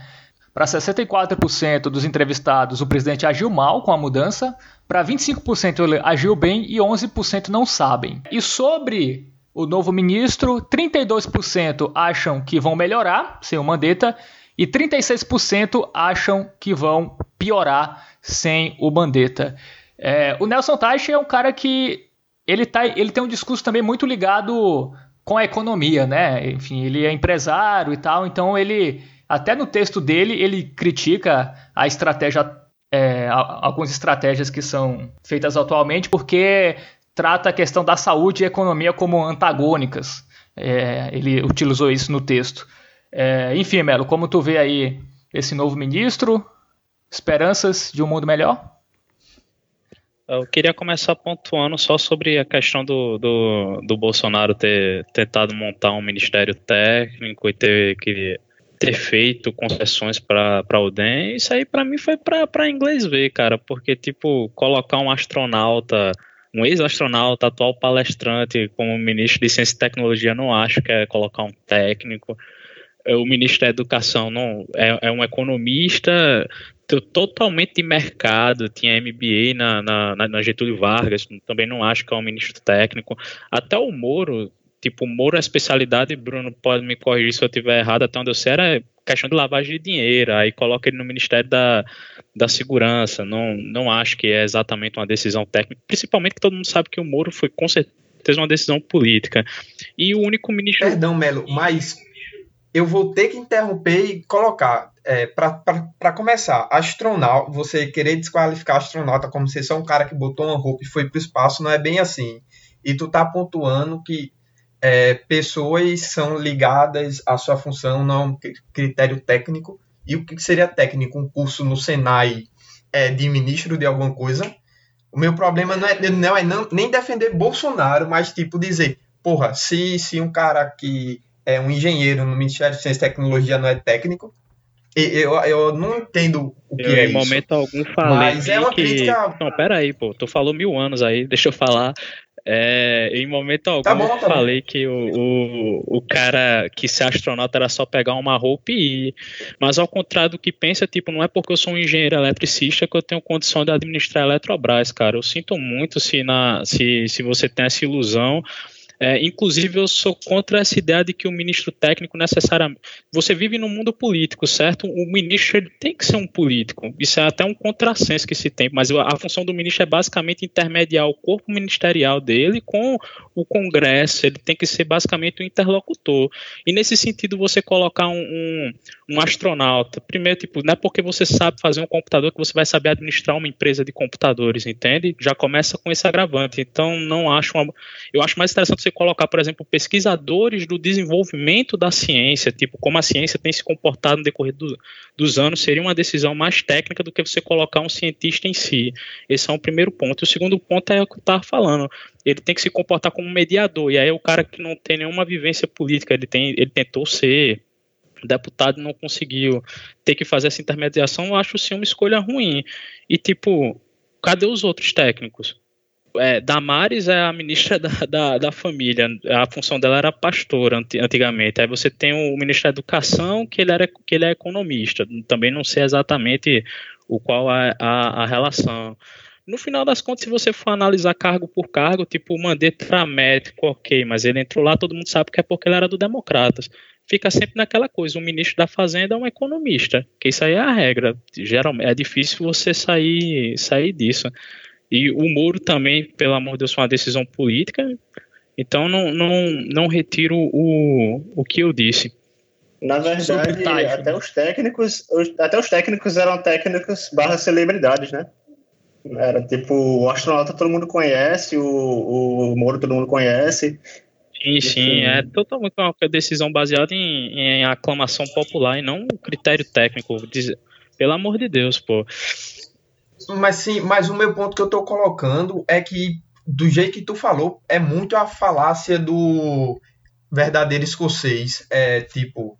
Para 64% dos entrevistados, o presidente agiu mal com a mudança. Para 25% ele agiu bem e 11% não sabem. E sobre o novo ministro, 32% acham que vão melhorar sem o Mandetta e 36% acham que vão piorar sem o Mandetta. É, o Nelson Teich é um cara que ele, tá, ele tem um discurso também muito ligado com a economia, né? Enfim, ele é empresário e tal, então ele até no texto dele, ele critica a estratégia, é, algumas estratégias que são feitas atualmente, porque trata a questão da saúde e economia como antagônicas. É, ele utilizou isso no texto. É, enfim, Melo, como tu vê aí esse novo ministro? Esperanças de um mundo melhor? Eu queria começar pontuando só sobre a questão do, do, do Bolsonaro ter tentado montar um ministério técnico e ter que ter feito concessões para o DEM, isso aí para mim foi para inglês ver, cara, porque, tipo, colocar um astronauta, um ex-astronauta, atual palestrante como ministro de Ciência e Tecnologia, não acho que é colocar um técnico. O ministro da Educação não é, é um economista totalmente de mercado, tinha MBA na, na, na, Getúlio Vargas, também não acho que é um ministro técnico. Até o Moro tipo, Moro é especialidade, Bruno pode me corrigir se eu estiver errado, até onde eu sei, era questão de lavagem de dinheiro, aí coloca ele no Ministério da, da Segurança, não, não acho que é exatamente uma decisão técnica, principalmente que todo mundo sabe que o Moro foi com certeza uma decisão política, e o único ministro... Perdão, Melo, mas eu vou ter que interromper e colocar, é, para começar, astronauta, você querer desqualificar astronauta como se só um cara que botou uma roupa e foi para o espaço, não é bem assim. E tu tá pontuando que é, pessoas são ligadas à sua função, não é um critério técnico. E o que seria técnico? Um curso no Senai é, de ministro de alguma coisa. O meu problema não é, não é não, nem defender Bolsonaro, mas tipo dizer, porra, se, se um cara que é um engenheiro no Ministério de Ciência e Tecnologia não é técnico, eu, eu não entendo o que eu, é em isso. Em momento algum falei Mas é uma que... crítica... Não, pera aí, pô. Tu falou mil anos aí, deixa eu falar. É, em momento algum tá bom, tá eu falei bom. que o, o, o cara que ser astronauta era só pegar uma roupa e ir. Mas ao contrário do que pensa, tipo, não é porque eu sou um engenheiro eletricista que eu tenho condição de administrar a Eletrobras, cara. Eu sinto muito se, na, se, se você tem essa ilusão é, inclusive, eu sou contra essa ideia de que o ministro técnico necessariamente. Você vive num mundo político, certo? O ministro tem que ser um político. Isso é até um contrassenso que se tem, mas a função do ministro é basicamente intermediar o corpo ministerial dele com o Congresso. Ele tem que ser basicamente um interlocutor. E nesse sentido, você colocar um, um, um astronauta. Primeiro, tipo, não é porque você sabe fazer um computador que você vai saber administrar uma empresa de computadores, entende? Já começa com esse agravante. Então, não acho uma... Eu acho mais interessante você colocar, por exemplo, pesquisadores do desenvolvimento da ciência, tipo, como a ciência tem se comportado no decorrer do, dos anos, seria uma decisão mais técnica do que você colocar um cientista em si. Esse é um primeiro ponto. O segundo ponto é o que eu estava falando. Ele tem que se comportar como mediador. E aí, o cara que não tem nenhuma vivência política, ele, tem, ele tentou ser deputado não conseguiu ter que fazer essa intermediação, eu acho sim uma escolha ruim. E, tipo, cadê os outros técnicos? É, Damares é a ministra da, da, da, família, a função dela era pastora antigamente. Aí você tem o ministro da Educação, que ele, era, que ele é economista. Também não sei exatamente o qual é a, a relação. No final das contas, se você for analisar cargo por cargo, tipo o Mandetta médico, ok, mas ele entrou lá, todo mundo sabe que é porque ele era do Democratas fica sempre naquela coisa, o ministro da Fazenda é um economista, que isso aí é a regra. Geralmente é difícil você sair, sair disso. E o Moro também, pelo amor de Deus, foi uma decisão política. Então não, não, não retiro o, o que eu disse. Na verdade, até os técnicos, até os técnicos eram técnicos barra celebridades, né? Era tipo, o astronauta todo mundo conhece, o, o Moro todo mundo conhece. Sim, sim, é totalmente uma decisão baseada em, em aclamação popular e não critério técnico. Pelo amor de Deus, pô. Mas sim, mas o meu ponto que eu tô colocando é que, do jeito que tu falou, é muito a falácia do verdadeiro escocês. É tipo,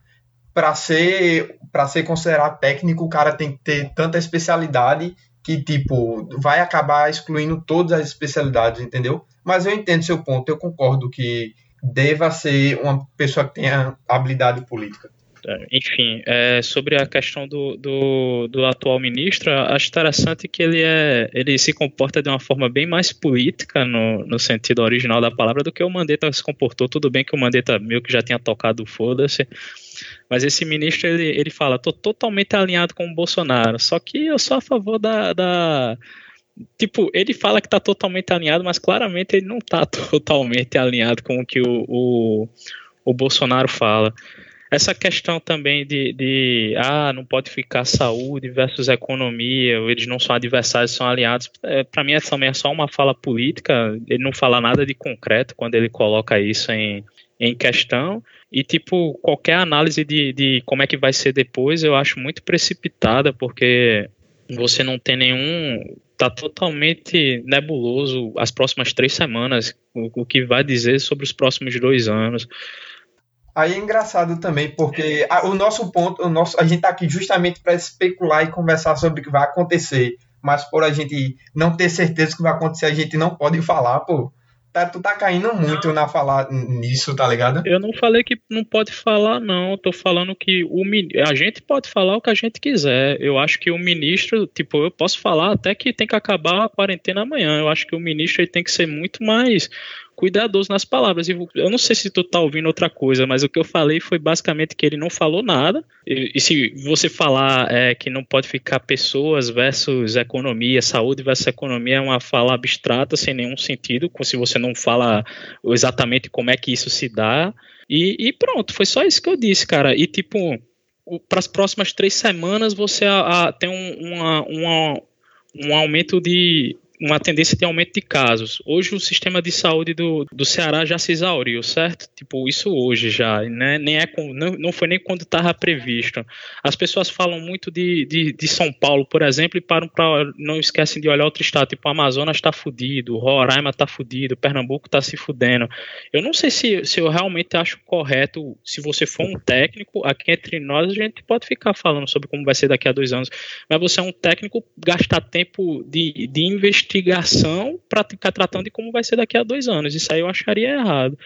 para ser para ser considerado técnico, o cara tem que ter tanta especialidade que tipo vai acabar excluindo todas as especialidades, entendeu? Mas eu entendo seu ponto, eu concordo que deva ser uma pessoa que tenha habilidade política. É, enfim, é, sobre a questão do, do, do, atual ministro, acho interessante que ele, é, ele se comporta de uma forma bem mais política no, no sentido original da palavra do que o Mandetta se comportou. Tudo bem que o Mandetta meio que já tinha tocado foda-se, mas esse ministro ele, ele fala: estou totalmente alinhado com o Bolsonaro, só que eu sou a favor da, da tipo, ele fala que tá totalmente alinhado, mas claramente ele não tá totalmente alinhado com o que o, o, o Bolsonaro fala. Essa questão também de, de, ah, não pode ficar saúde versus economia, eles não são adversários, são aliados. É, Para mim, essa também é só uma fala política, ele não fala nada de concreto quando ele coloca isso em, em questão. E, tipo, qualquer análise de, de como é que vai ser depois, eu acho muito precipitada, porque você não tem nenhum tá totalmente nebuloso as próximas três semanas, o, o, que vai dizer sobre os próximos dois anos. Aí é engraçado também, porque a, o nosso ponto, o nosso, a gente tá aqui justamente para especular e conversar sobre o que vai acontecer, mas por a gente não ter certeza do que vai acontecer, a gente não pode falar, pô tá, tu tá caindo muito não. na falar nisso, tá ligado? Eu não falei que não pode falar, não. Eu tô falando que o, a gente pode falar o que a gente quiser. Eu acho que o ministro, tipo, eu posso falar até que tem que acabar a quarentena amanhã. Eu acho que o ministro ele tem que ser muito mais cuidadoso nas palavras. Eu não sei se tu tá ouvindo outra coisa, mas o que eu falei foi basicamente que ele não falou nada. E, e se você falar é, que não pode ficar pessoas versus economia, saúde versus economia, é uma fala abstrata, sem nenhum sentido, se você não fala exatamente como é que isso se dá. E, e pronto, foi só isso que eu disse, cara. E tipo, para as próximas três semanas você a, a, tem um, uma, uma, um aumento de uma tendência de aumento de casos. Hoje o sistema de saúde do, do Ceará já se exauriu, certo? Tipo, isso hoje já, né? Nem é, não, não foi nem quando estava previsto. As pessoas falam muito de, de, de São Paulo, por exemplo, e param para não esquecem de olhar outro estado. Tipo, o Amazonas está fudido, Roraima está fudido, Pernambuco está se fudendo. Eu não sei se, se eu realmente acho correto, se você for um técnico, aqui entre nós a gente pode ficar falando sobre como vai ser daqui a dois anos, mas você é um técnico, gastar tempo de, de investir investigação para ficar tratando de como vai ser daqui a dois anos. Isso aí eu acharia errado.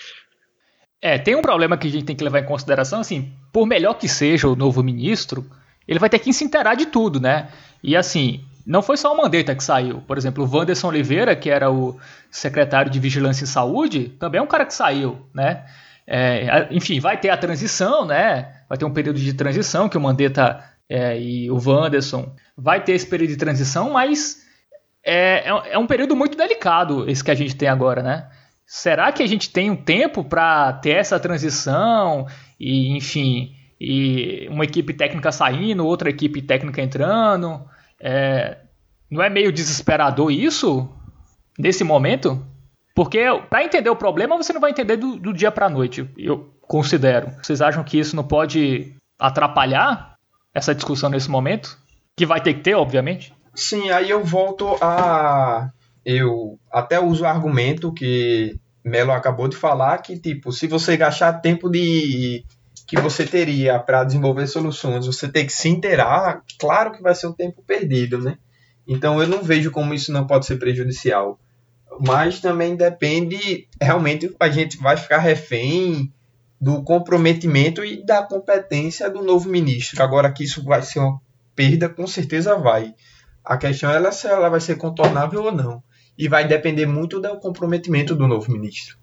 É, tem um problema que a gente tem que levar em consideração, assim, por melhor que seja o novo ministro, ele vai ter que se inteirar de tudo, né? E assim, não foi só o Mandetta que saiu. Por exemplo, o Wanderson Oliveira, que era o secretário de Vigilância e Saúde, também é um cara que saiu, né? É, enfim, vai ter a transição, né? Vai ter um período de transição que o Mandetta é, e o Wanderson vai ter esse período de transição, mas é, é, é um período muito delicado esse que a gente tem agora, né? Será que a gente tem um tempo para ter essa transição e, enfim, e uma equipe técnica saindo, outra equipe técnica entrando. É, não é meio desesperador isso nesse momento? Porque para entender o problema você não vai entender do, do dia para noite, eu considero. Vocês acham que isso não pode atrapalhar essa discussão nesse momento? Que vai ter que ter, obviamente? Sim, aí eu volto a. Eu até uso o argumento que Melo acabou de falar, que tipo, se você gastar tempo de que você teria para desenvolver soluções, você tem que se inteirar, claro que vai ser um tempo perdido, né? Então eu não vejo como isso não pode ser prejudicial. Mas também depende, realmente a gente vai ficar refém do comprometimento e da competência do novo ministro. Agora que isso vai ser uma perda, com certeza vai. A questão é se ela vai ser contornável ou não. E vai depender muito do comprometimento do novo ministro.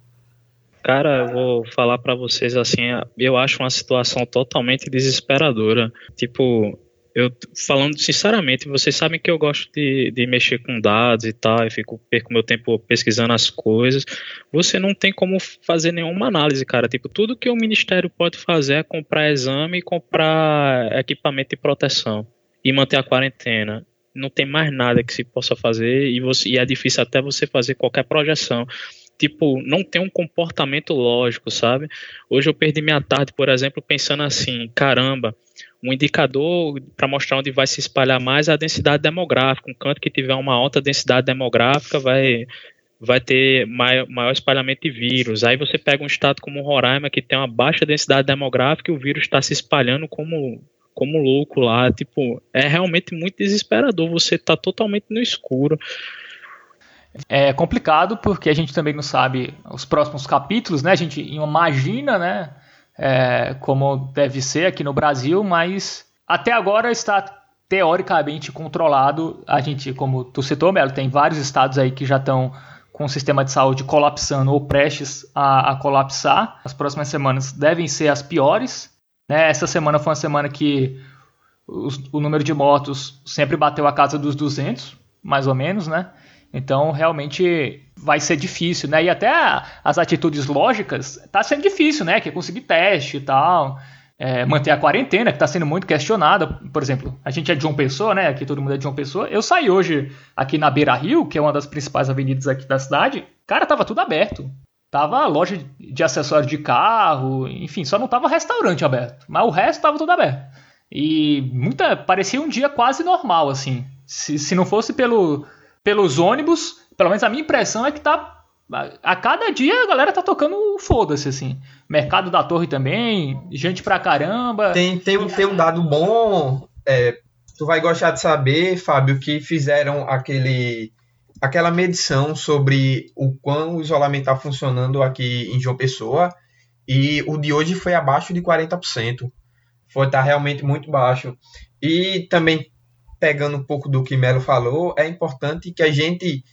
Cara, eu vou falar para vocês assim, eu acho uma situação totalmente desesperadora. Tipo, eu falando sinceramente, vocês sabem que eu gosto de, de mexer com dados e tal, e fico perco meu tempo pesquisando as coisas. Você não tem como fazer nenhuma análise, cara. Tipo, tudo que o ministério pode fazer é comprar exame e comprar equipamento de proteção e manter a quarentena não tem mais nada que se possa fazer e, você, e é difícil até você fazer qualquer projeção. Tipo, não tem um comportamento lógico, sabe? Hoje eu perdi minha tarde, por exemplo, pensando assim: caramba, um indicador para mostrar onde vai se espalhar mais é a densidade demográfica. Um canto que tiver uma alta densidade demográfica vai, vai ter maior, maior espalhamento de vírus. Aí você pega um estado como Roraima, que tem uma baixa densidade demográfica e o vírus está se espalhando como como louco lá. Tipo, é realmente muito desesperador. Você tá totalmente no escuro. É complicado porque a gente também não sabe os próximos capítulos, né? A gente imagina, né? É, como deve ser aqui no Brasil, mas até agora está teoricamente controlado. A gente, como tu citou, Melo, tem vários estados aí que já estão com o sistema de saúde colapsando ou prestes a, a colapsar. As próximas semanas devem ser as piores. Né? Essa semana foi uma semana que o número de mortos sempre bateu a casa dos 200, mais ou menos, né? Então, realmente vai ser difícil, né? E até as atitudes lógicas tá sendo difícil, né? Que é conseguir teste e tal, é, manter a quarentena, que está sendo muito questionada. Por exemplo, a gente é de João Pessoa, né? Aqui todo mundo é de João Pessoa. Eu saí hoje aqui na Beira Rio, que é uma das principais avenidas aqui da cidade. Cara, tava tudo aberto. Tava loja de acessório de carro, enfim, só não tava restaurante aberto. Mas o resto tava tudo aberto. E muita parecia um dia quase normal, assim. Se, se não fosse pelo, pelos ônibus, pelo menos a minha impressão é que tá. A cada dia a galera tá tocando foda-se, assim. Mercado da Torre também, gente pra caramba. Tem, tem, um, tem um dado bom. É, tu vai gostar de saber, Fábio, que fizeram aquele aquela medição sobre o quão o isolamento está funcionando aqui em João Pessoa e o de hoje foi abaixo de 40%. Foi tá realmente muito baixo. E também pegando um pouco do que Melo falou, é importante que a gente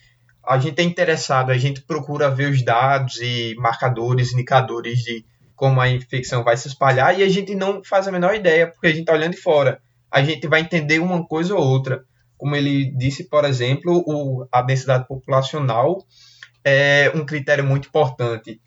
a gente é interessado, a gente procura ver os dados e marcadores, indicadores de como a infecção vai se espalhar e a gente não faz a menor ideia, porque a gente está olhando de fora. A gente vai entender uma coisa ou outra como ele disse, por exemplo, o, a densidade populacional é um critério muito importante.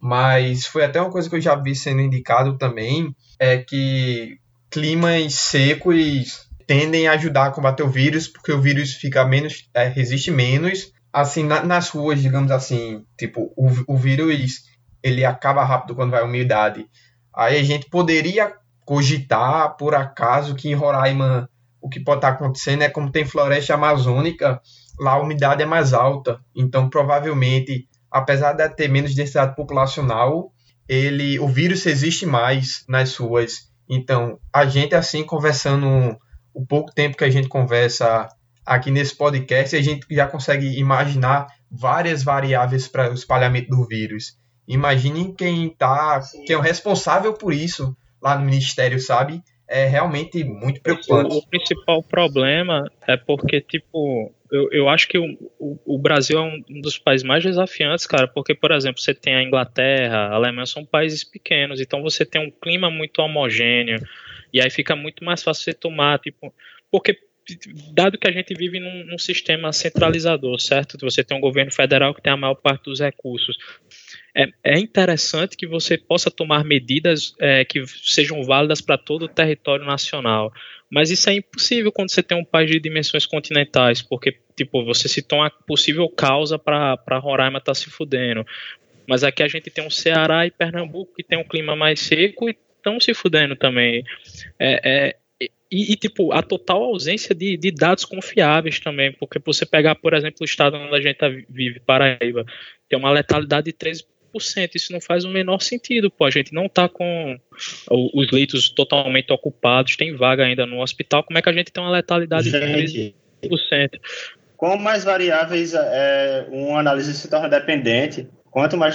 Mas foi até uma coisa que eu já vi sendo indicado também, é que climas secos tendem a ajudar a combater o vírus, porque o vírus fica menos, é, resiste menos. Assim, na, nas ruas, digamos assim, tipo, o, o vírus ele acaba rápido quando vai a umidade. Aí a gente poderia cogitar, por acaso, que em Roraima o que pode estar acontecendo é como tem floresta amazônica, lá a umidade é mais alta. Então, provavelmente, apesar de ter menos densidade populacional, ele, o vírus existe mais nas ruas. Então, a gente, assim, conversando o pouco tempo que a gente conversa aqui nesse podcast, a gente já consegue imaginar várias variáveis para o espalhamento do vírus. Imaginem quem tá, quem é o responsável por isso lá no ministério, sabe? É realmente muito preocupante. O, principal problema é porque, tipo, eu, eu acho que o, o, o, Brasil é um dos países mais desafiantes, cara, porque, por exemplo, você tem a Inglaterra, a Alemanha, são países pequenos, então você tem um clima muito homogêneo, e aí fica muito mais fácil você tomar, tipo, porque dado que a gente vive num, num sistema centralizador, certo? Você tem um governo federal que tem a maior parte dos recursos é, é interessante que você possa tomar medidas é, que sejam válidas para todo o território nacional. Mas isso é impossível quando você tem um país de dimensões continentais, porque tipo, você citou uma possível causa para Roraima estar tá se fudendo. Mas aqui a gente tem um Ceará e Pernambuco que tem um clima mais seco e estão se fudendo também. É, é, e, e, tipo, a total ausência de, de, dados confiáveis também, porque você pegar, por exemplo, o estado onde a gente tá, vive, Paraíba, tem uma letalidade de 13%, isso não faz o menor sentido, pô, a gente não tá com os leitos totalmente ocupados, tem vaga ainda no hospital, como é que a gente tem uma letalidade gente, de 13%? Com mais variáveis, é, uma análise se torna dependente, quanto mais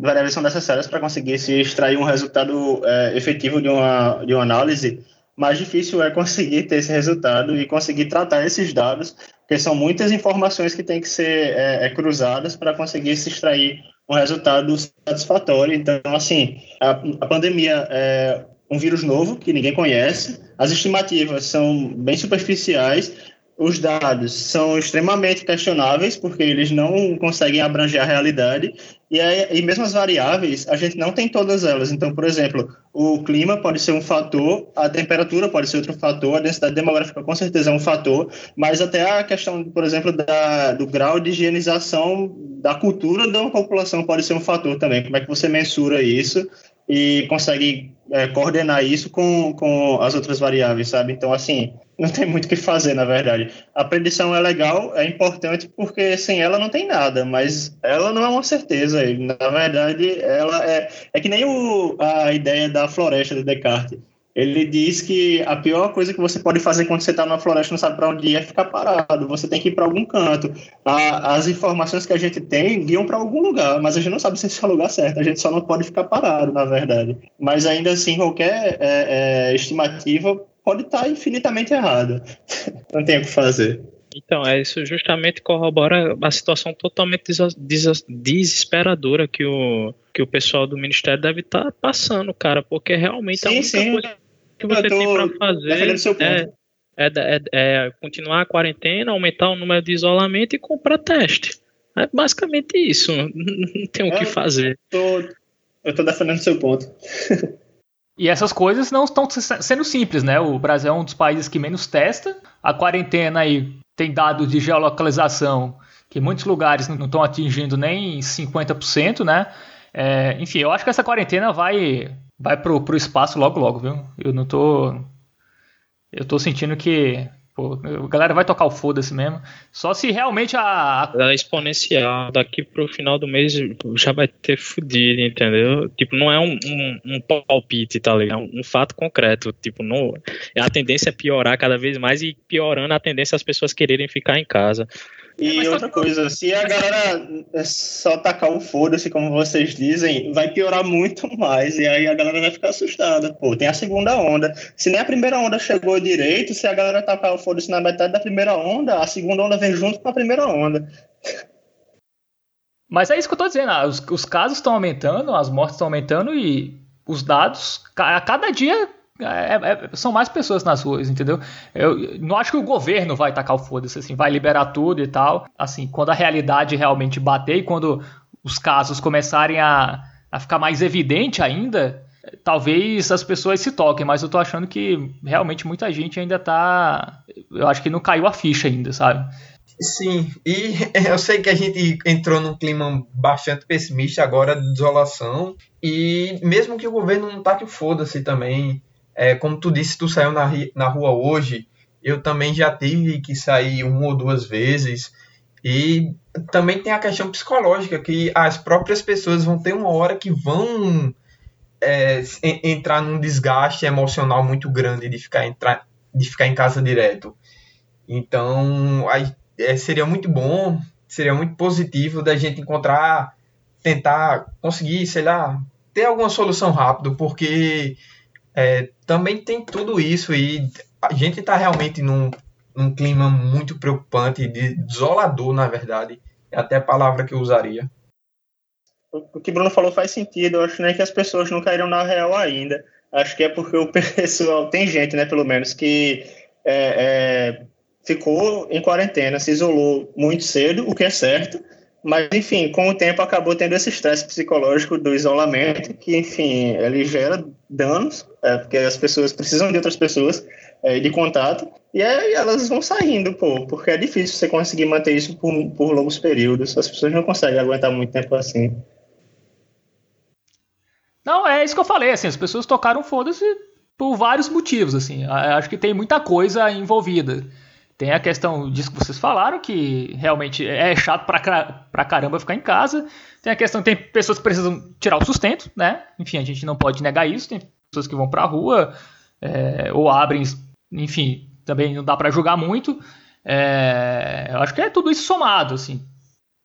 variáveis são necessárias para conseguir se extrair um resultado é, efetivo de uma, de uma análise, mais difícil é conseguir ter esse resultado e conseguir tratar esses dados, porque são muitas informações que têm que ser é, é, cruzadas para conseguir se extrair um resultado satisfatório. Então, assim, a, a pandemia é um vírus novo que ninguém conhece, as estimativas são bem superficiais, os dados são extremamente questionáveis, porque eles não conseguem abranger a realidade, e, aí, e mesmo as variáveis, a gente não tem todas elas. Então, por exemplo, o clima pode ser um fator, a temperatura pode ser outro fator, a densidade demográfica com certeza é um fator, mas até a questão, por exemplo, da, do grau de higienização da cultura da população pode ser um fator também. Como é que você mensura isso e consegue é, coordenar isso com, com as outras variáveis, sabe? Então, assim, não tem muito o que fazer, na verdade. A predição é legal, é importante, porque sem ela não tem nada, mas ela não é uma certeza. Na verdade, ela é, é que nem o, a ideia da floresta de Descartes. Ele diz que a pior coisa que você pode fazer quando você está numa floresta e não sabe para onde ir é ficar parado. Você tem que ir para algum canto. A, as informações que a gente tem guiam para algum lugar, mas a gente não sabe se esse é o lugar certo. A gente só não pode ficar parado, na verdade. Mas ainda assim, qualquer é, é, estimativa pode estar tá infinitamente errada. não tem o que fazer. Então, é isso justamente corrobora a situação totalmente des desesperadora que o, que o pessoal do Ministério deve estar tá passando, cara, porque realmente sim, a única sim. coisa que você tem para fazer é, é, é, é, continuar a quarentena, aumentar o número de isolamento e comprar teste. É basicamente isso. Não tem o que fazer. Tô, eu estou defendendo seu ponto. E essas coisas não estão sendo simples, né? O Brasil é um dos países que menos testa. A quarentena aí tem dados de geolocalização que muitos lugares não estão atingindo nem 50%, né? É, enfim, eu acho que essa quarentena vai vai pro, pro espaço logo logo, viu? Eu não tô eu tô sentindo que Pô, a galera vai tocar o foda-se mesmo. Só se realmente a. a... É exponencial. Daqui pro final do mês já vai ter fudido, entendeu? Tipo, não é um, um, um palpite, tá ligado? É um, fato concreto. Tipo, não, a tendência é piorar cada vez mais e piorando a tendência as pessoas quererem ficar em casa. E é, outra tá coisa, se a galera só tacar o foda-se, como vocês dizem, vai piorar muito mais. E aí a galera vai ficar assustada. Pô, tem a segunda onda. Se nem a primeira onda chegou direito, se a galera tacar o foda-se na metade da primeira onda, a segunda onda vem junto com a primeira onda. Mas é isso que eu tô dizendo. Ah, os, os casos estão aumentando, as mortes estão aumentando e os dados, a cada dia é, é, são mais pessoas nas ruas, entendeu? Eu não acho que o governo vai tacar o foda-se, assim, vai liberar tudo e tal. Assim, quando a realidade realmente bater e quando os casos começarem a, a ficar mais evidente ainda, talvez as pessoas se toquem, mas eu tô achando que realmente muita gente ainda tá. Eu acho que não caiu a ficha ainda, sabe? Sim, e eu sei que a gente entrou num clima bastante pessimista agora de desolação, e mesmo que o governo não taque foda-se também, é, como tu disse, tu saiu na, na rua hoje, eu também já tive que sair uma ou duas vezes. E também tem a questão psicológica, que as próprias pessoas vão ter uma hora que vão é, entrar num desgaste emocional muito grande de ficar, entrar, de ficar em casa direto. Então, aí, é, seria muito bom, seria muito positivo da gente encontrar, tentar conseguir, sei lá, ter alguma solução rápido, porque é, também tem tudo isso e a gente está realmente num, num clima muito preocupante, de desolador, na verdade. É até a palavra que eu usaria. O que Bruno falou faz sentido. Eu acho nem que as pessoas não caíram na real ainda. Acho que é porque o pessoal, tem gente, né, pelo menos, que é, é, ficou em quarentena, se isolou muito cedo, o que é certo, Mas, enfim, com o tempo acabou tendo esse estresse psicológico do isolamento, que, enfim, ele gera danos, é, porque as pessoas precisam de outras pessoas, é, de contato, e aí elas vão saindo, pô, porque é difícil você conseguir manter isso por, por longos períodos. As pessoas não conseguem aguentar muito tempo assim. Não, é isso que eu falei, assim, as pessoas tocaram foda-se por vários motivos, assim. Acho que tem muita coisa envolvida. Tem a questão disso que vocês falaram, que realmente é chato pra, pra caramba ficar em casa. Tem a questão, tem pessoas que precisam tirar o sustento, né? Enfim, a gente não pode negar isso. Tem pessoas que vão pra rua é, ou abrem, enfim, também não dá para julgar muito. É, eu acho que é tudo isso somado, assim.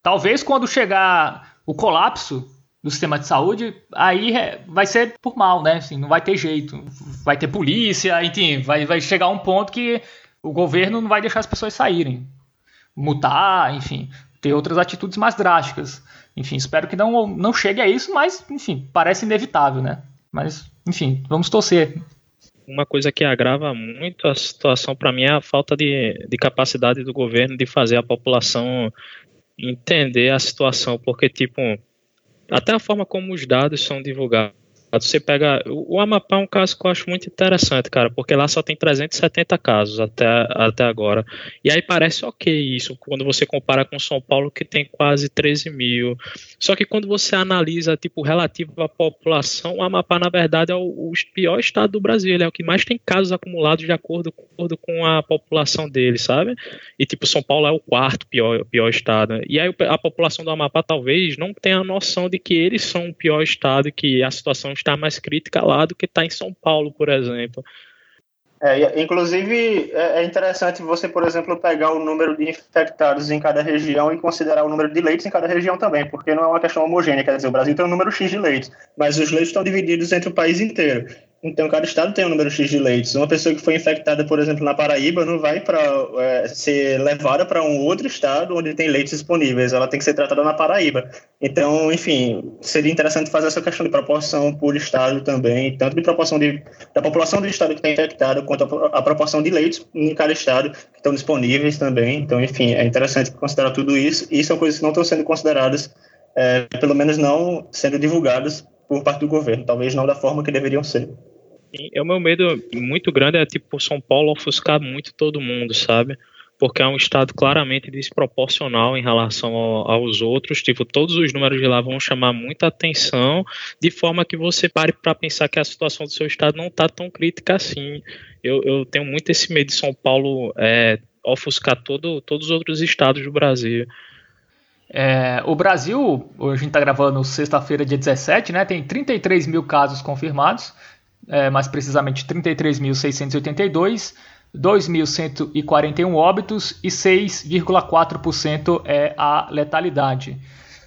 Talvez quando chegar o colapso do sistema de saúde, aí é, vai ser por mal, né? Assim, não vai ter jeito. Vai ter polícia, enfim, vai, vai chegar um ponto que o governo não vai deixar as pessoas saírem, mutar, enfim, ter outras atitudes mais drásticas. Enfim, espero que não, não chegue a isso, mas, enfim, parece inevitável, né? Mas, enfim, vamos torcer. Uma coisa que agrava muito a situação para mim é a falta de, de capacidade do governo de fazer a população entender a situação, porque, tipo, até a forma como os dados são divulgados você pega. O Amapá é um caso que eu acho muito interessante, cara, porque lá só tem 370 casos até, até agora. E aí parece ok isso, quando você compara com São Paulo, que tem quase 13 mil. Só que quando você analisa, tipo, relativo à população, o Amapá, na verdade, é o, o pior estado do Brasil. Ele é o que mais tem casos acumulados de acordo, acordo com a população dele, sabe? E, tipo, São Paulo é o quarto pior, pior estado. E aí a população do Amapá talvez não tenha a noção de que eles são o pior estado que a situação está mais crítica lá do que está em São Paulo, por exemplo. É, inclusive, é, é interessante você, por exemplo, pegar o número de infectados em cada região e considerar o número de leitos em cada região também, porque não é uma questão homogênea. Quer dizer, o Brasil tem um número X de leitos, mas os leitos estão divididos entre o país inteiro. Então, cada estado tem um número X de leitos. Uma pessoa que foi infectada, por exemplo, na Paraíba, não vai para é, ser levada para um outro estado onde tem leitos disponíveis. Ela tem que ser tratada na Paraíba. Então, enfim, seria interessante fazer essa questão de proporção por estado também, tanto de proporção de, da população do estado que está infectada, quanto a, a, proporção de leitos em cada estado que estão disponíveis também. Então, enfim, é interessante considerar tudo isso. E são coisas que não estão sendo consideradas, é, pelo menos não sendo divulgadas por parte do governo, talvez não da forma que deveriam ser. E o meu medo muito grande é tipo São Paulo ofuscar muito todo mundo, sabe? Porque é um estado claramente desproporcional em relação ao, aos outros. Tipo, todos os números de lá vão chamar muita atenção, de forma que você pare para pensar que a situação do seu estado não está tão crítica assim. Eu, eu, tenho muito esse medo de São Paulo é, ofuscar todo, todos os outros estados do Brasil. É, o Brasil, hoje a gente está gravando sexta-feira, dia 17, né? Tem 33 mil casos confirmados, é, mais precisamente 33.682, 2.141 óbitos e 6,4% é a letalidade.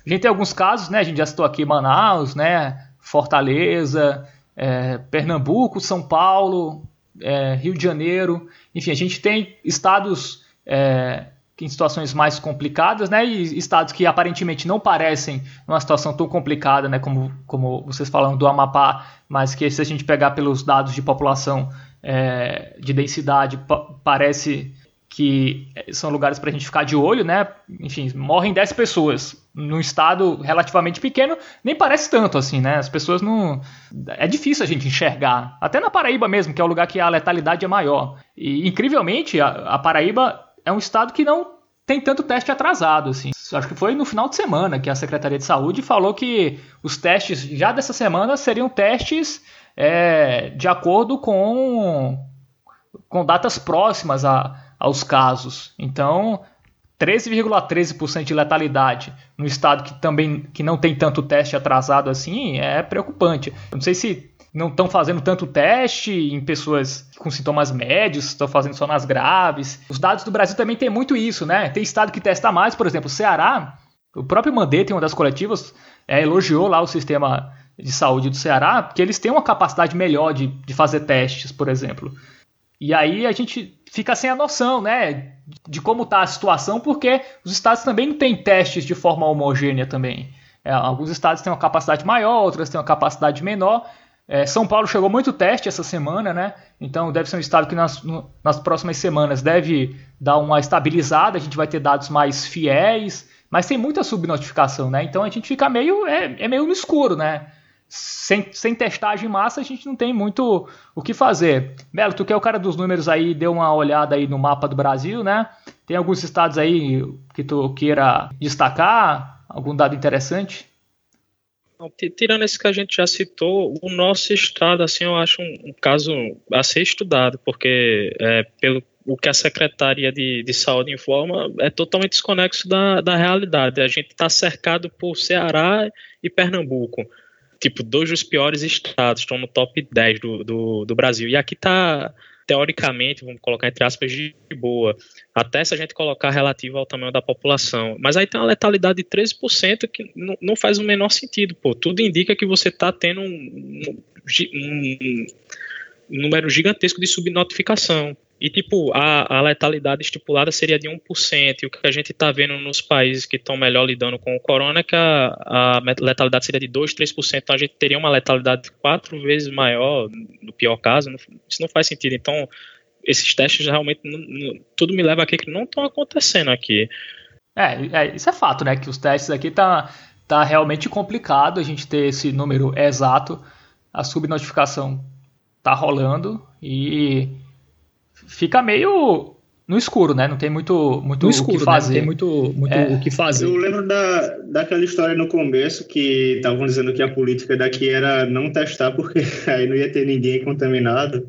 A gente tem alguns casos, né? A gente já citou aqui Manaus, né? Fortaleza, é, Pernambuco, São Paulo, é, Rio de Janeiro. Enfim, a gente tem estados é, em situações mais complicadas, né? E estados que aparentemente não parecem numa situação tão complicada, né? Como, como vocês falam do Amapá, mas que se a gente pegar pelos dados de população é, de densidade, parece que são lugares para a gente ficar de olho, né? Enfim, morrem 10 pessoas num estado relativamente pequeno, nem parece tanto assim, né? As pessoas não. É difícil a gente enxergar. Até na Paraíba mesmo, que é o lugar que a letalidade é maior. E incrivelmente, a, a Paraíba é um estado que não tem tanto teste atrasado, assim. Acho que foi no final de semana que a Secretaria de Saúde falou que os testes já dessa semana seriam testes é, de acordo com, com datas próximas a, aos casos. Então, 13,13% ,13 de letalidade no estado que também que não tem tanto teste atrasado assim é preocupante. Eu não sei se não estão fazendo tanto teste em pessoas com sintomas médios, estão fazendo só nas graves. Os dados do Brasil também tem muito isso, né? Tem estado que testa mais, por exemplo, o Ceará, o próprio Mandetta, em uma das coletivas, é, elogiou lá o sistema de saúde do Ceará, porque eles têm uma capacidade melhor de, de fazer testes, por exemplo. E aí a gente fica sem a noção, né, de como está a situação, porque os estados também não têm testes de forma homogênea também. É, alguns estados têm uma capacidade maior, outros têm uma capacidade menor, é, São Paulo chegou muito teste essa semana, né? Então deve ser um estado que nas, no, nas próximas semanas deve dar uma estabilizada, a gente vai ter dados mais fiéis, Mas tem muita subnotificação, né? Então a gente fica meio, é, é meio no escuro, né? Sem, sem testagem em massa, a gente não tem muito o que fazer. Belo, tu que é o cara dos números aí, deu uma olhada aí no mapa do Brasil, né? Tem alguns estados aí que tu queira destacar? Algum dado interessante? Tirando esse que a gente já citou, o nosso estado, assim, eu acho um, um caso a ser estudado, porque é, pelo o que a Secretaria de, de Saúde informa é totalmente desconexo da, da realidade. A gente está cercado por Ceará e Pernambuco. Tipo, dois dos piores estados, estão no top 10 do, do, do Brasil. E aqui está teoricamente, vamos colocar entre aspas, de boa, até se a gente colocar relativo ao tamanho da população. Mas aí tem uma letalidade de 13% que não faz o menor sentido, pô. Tudo indica que você está tendo um, um, um, número gigantesco de subnotificação. E, tipo, a, a, letalidade estipulada seria de 1%. E o que a gente está vendo nos países que estão melhor lidando com o corona é que a, a letalidade seria de 2%, 3%. Então a gente teria uma letalidade quatro vezes maior, no pior caso. Isso não faz sentido. Então, esses testes realmente, não, não, tudo me leva a que não estão acontecendo aqui. É, é, isso é fato, né? Que os testes aqui tá, tá realmente complicado a gente ter esse número exato. A subnotificação tá rolando e fica meio no escuro, né? Não tem muito, muito no escuro, o que fazer. Né? Não tem muito, muito é. o que fazer. Eu lembro da, daquela história no começo que estavam dizendo que a política daqui era não testar porque aí não ia ter ninguém contaminado.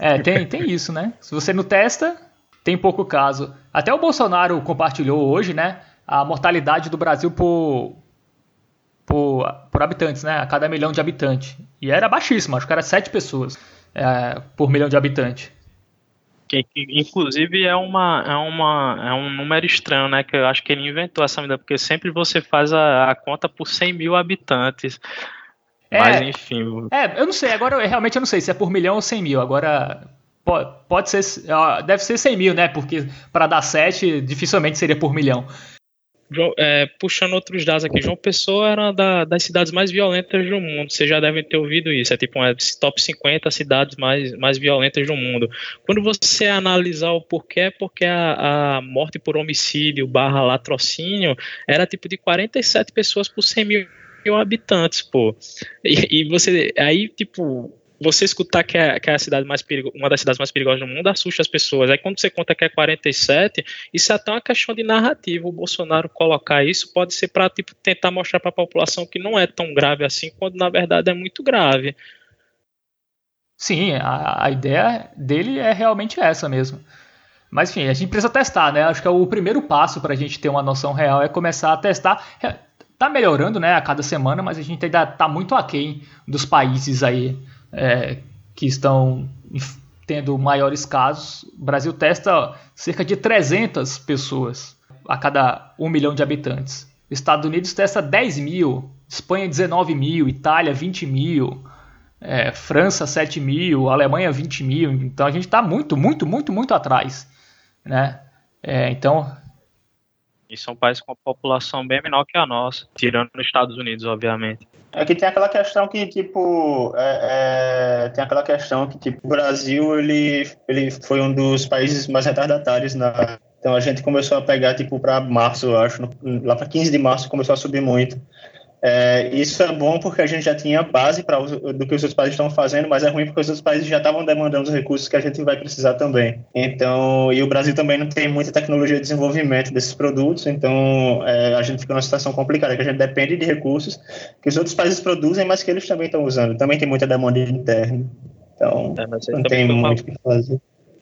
É, tem, tem isso, né? Se você não testa, tem pouco caso. Até o Bolsonaro compartilhou hoje, né? A mortalidade do Brasil por, por, por habitantes, né? A cada milhão de habitantes. E era baixíssimo, acho que era sete pessoas é, por milhão de habitantes. Que, inclusive é uma, é uma é um número estranho, né? Que eu acho que ele inventou essa medida, porque sempre você faz a, a conta por 100 mil habitantes. É, Mas enfim. É, eu não sei, agora eu, realmente eu não sei se é por milhão ou 100 mil. Agora pode, pode ser, deve ser 100 mil, né? Porque para dar 7 dificilmente seria por milhão. É, puxando outros dados aqui, João Pessoa era uma da, das cidades mais violentas do mundo. Vocês já devem ter ouvido isso. É tipo uma top 50 cidades mais, mais violentas do mundo. Quando você analisar o porquê, é porque a, a morte por homicídio barra latrocínio era tipo de 47 pessoas por 100 mil habitantes, pô. E, e você aí, tipo, você escutar que é, que é a cidade mais perigo, uma das cidades mais perigosas do mundo assusta as pessoas. Aí quando você conta que é 47, isso é até uma questão de narrativa. O Bolsonaro colocar isso pode ser para tipo, tentar mostrar para a população que não é tão grave assim, quando na verdade é muito grave. Sim, a, a ideia dele é realmente essa mesmo. Mas enfim, a gente precisa testar, né? Acho que é o primeiro passo para a gente ter uma noção real é começar a testar. Tá melhorando, né, a cada semana, mas a gente ainda tá muito aquém dos países aí é, que estão tendo maiores casos. O Brasil testa cerca de 300 pessoas a cada 1 milhão de habitantes. Estados Unidos testa 10 mil, Espanha 19 mil, Itália 20 mil, é, França 7 mil, Alemanha 20 mil. Então a gente está muito, muito, muito, muito atrás. Né? É, então. E são países com a população bem menor que a nossa, tirando nos Estados Unidos, obviamente. É que tem aquela questão que, tipo, é, é, tem aquela questão que, tipo, o Brasil, ele, ele foi um dos países mais retardatários na... Então a gente começou a pegar, tipo, para março, eu acho, no, lá para 15 de março começou a subir muito. É, isso é bom porque a gente já tinha base para do que os outros países estão fazendo, mas é ruim porque os outros países já estavam demandando os recursos que a gente vai precisar também. Então, e o Brasil também não tem muita tecnologia de desenvolvimento desses produtos, então é, a gente fica numa situação complicada, que a gente depende de recursos que os outros países produzem, mas que eles também estão usando. Também tem muita demanda interna. Então, é, não tem muito o que fazer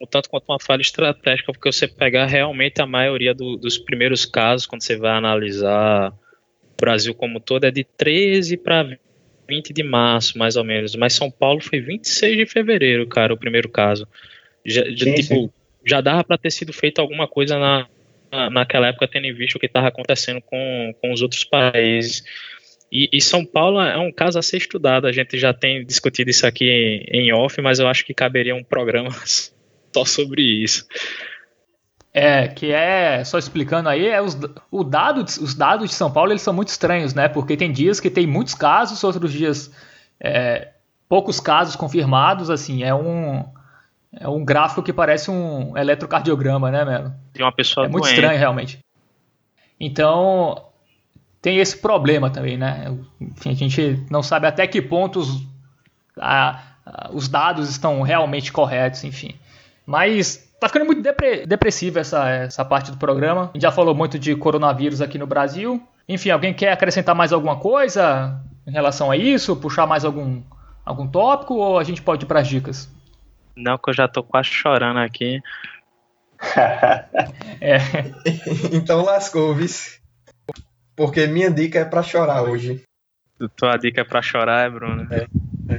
tanto quanto uma falha estratégica, porque você pegar realmente a maioria do, dos primeiros casos, quando você vai analisar Brasil como todo é de 13 para 20 de março, mais ou menos. Mas São Paulo foi 26 de fevereiro, cara, o primeiro caso. Já, sim, tipo, sim. já dava para ter sido feito alguma coisa na, naquela época, tendo em vista o que estava acontecendo com, com os outros países. E, e, São Paulo é um caso a ser estudado. A gente já tem discutido isso aqui em, em off, mas eu acho que caberia um programa só sobre isso. É, que é, só explicando aí, é os, o dado, os dados de São Paulo eles são muito estranhos, né? Porque tem dias que tem muitos casos, outros dias é, poucos casos confirmados, assim, é um, é um gráfico que parece um eletrocardiograma, né, Melo? De uma pessoa É muito estranho, realmente. Então, tem esse problema também, né? Enfim, a gente não sabe até que ponto os, a, a, os dados estão realmente corretos, enfim. Mas tá ficando muito depre, depressiva essa, essa parte do programa. A gente já falou muito de coronavírus aqui no Brasil. Enfim, alguém quer acrescentar mais alguma coisa em relação a isso? Puxar mais algum, algum tópico ou a gente pode ir para as dicas? Não, que eu já tô quase chorando aqui. é. então lascou, vice. Porque minha dica é para chorar hoje. Tua dica é pra chorar, é, Bruno? É.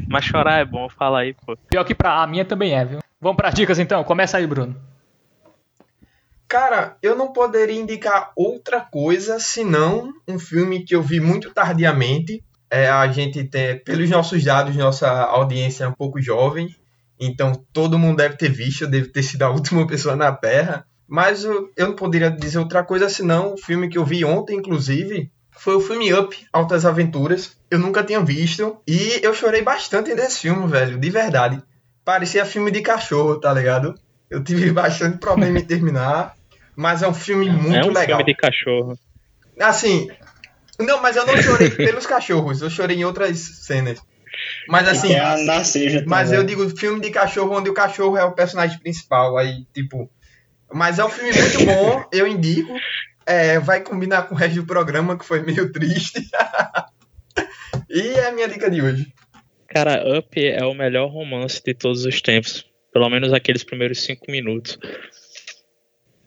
Mas chorar é bom, fala aí, pô. Pior que pra a minha também é, viu? Vamos pras dicas então? Começa aí, Bruno. Cara, eu não poderia indicar outra coisa senão um filme que eu vi muito tardiamente. É, a gente tem, pelos nossos dados, nossa audiência é um pouco jovem, então todo mundo deve ter visto, deve ter sido a última pessoa na Terra. Mas eu, eu não poderia dizer outra coisa senão o filme que eu vi ontem, inclusive, foi o filme Up, Altas Aventuras. Eu nunca tinha visto e eu chorei bastante nesse filme, velho, de verdade. Parecia filme de cachorro, tá ligado? Eu tive bastante problema em terminar, mas é um filme muito legal. É um legal. filme de cachorro. Assim, não, mas eu não chorei pelos cachorros, eu chorei em outras cenas. Mas assim, é mas eu digo filme de cachorro onde o cachorro é o personagem principal, aí tipo mas é um filme muito bom, eu indico. É, vai combinar com o resto do programa, que foi meio triste. e é a minha dica de hoje. Cara, Up é o melhor romance de todos os tempos. Pelo menos aqueles primeiros cinco minutos.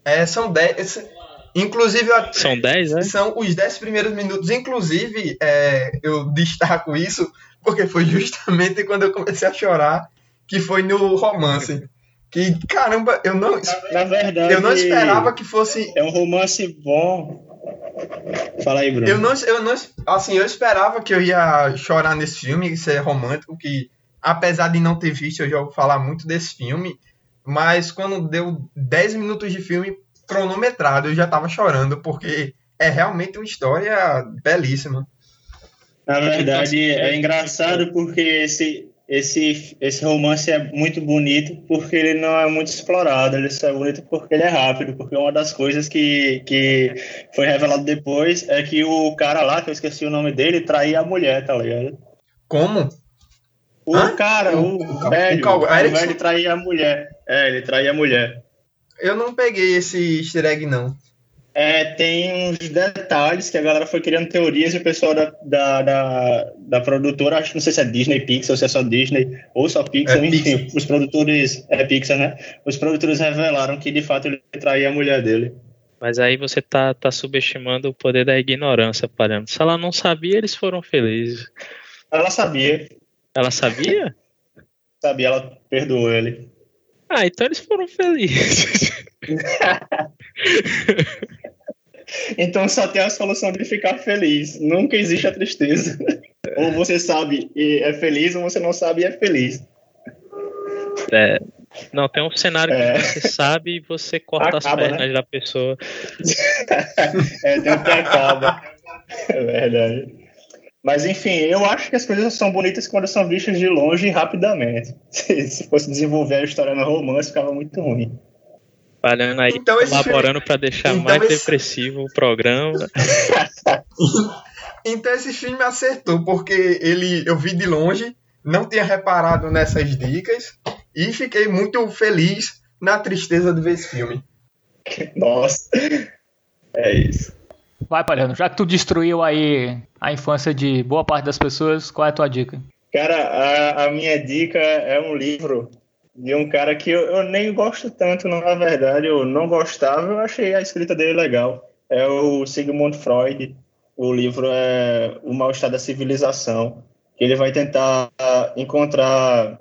É, são dez. Inclusive, são dez, né? São os dez primeiros minutos. Inclusive, é, eu destaco isso porque foi justamente quando eu comecei a chorar, que foi no romance. Que, caramba, eu não. Na verdade. Eu não esperava que fosse. É um romance bom. Fala aí, Bruno. Eu não, eu não. Assim, eu esperava que eu ia chorar nesse filme, ser romântico, que apesar de não ter visto, eu já vou falar muito desse filme. Mas quando deu 10 minutos de filme cronometrado, eu já tava chorando, porque é realmente uma história belíssima. Na verdade, é engraçado porque esse, esse, esse romance é muito bonito porque ele não é muito explorado, ele só é bonito porque ele é rápido, porque uma das coisas que, que foi revelado depois é que o cara lá, que eu esqueci o nome dele, traía a mulher, tá ligado? Como? O Hã? cara, o, o velho, o, o velho traía a mulher. É, ele traía a mulher. Eu não peguei esse easter egg, não. É, tem uns detalhes que a galera foi criando teorias e o pessoal da, da, da, da, produtora, acho que não sei se é Disney, Pixar, ou se é só Disney, ou só Pixar, é, enfim, Pixar. os produtores, é Pixar, né? Os produtores revelaram que de fato ele traía a mulher dele. Mas aí você tá, tá subestimando o poder da ignorância, Palhano. Se ela não sabia, eles foram felizes. Ela sabia. Ela sabia? sabia, ela perdoou ele. Ah, então eles foram felizes. Então só tem a solução de ficar feliz. Nunca existe a tristeza. ou você sabe e é feliz, ou você não sabe e é feliz. É, não, tem um cenário é. que você sabe e você corta acaba, as pernas né? da pessoa. é, tem um que acaba. É verdade. Mas enfim, eu acho que as coisas são bonitas quando são vistas de longe e rapidamente. Se fosse desenvolver a história no romance, ficava muito ruim. Trabalhando aí, então, colaborando filme... para deixar então, mais esse... depressivo o programa. então esse filme acertou, porque ele eu vi de longe, não tinha reparado nessas dicas e fiquei muito feliz na tristeza de ver esse filme. Nossa, é isso. Vai, Palhano, já que tu destruiu aí a infância de boa parte das pessoas, qual é a tua dica? Cara, a, a minha dica é um livro de um cara que eu, eu, nem gosto tanto, na verdade, eu não gostava, eu achei a escrita dele legal. É o Sigmund Freud, o livro é O Mal-Estar da Civilização, que ele vai tentar encontrar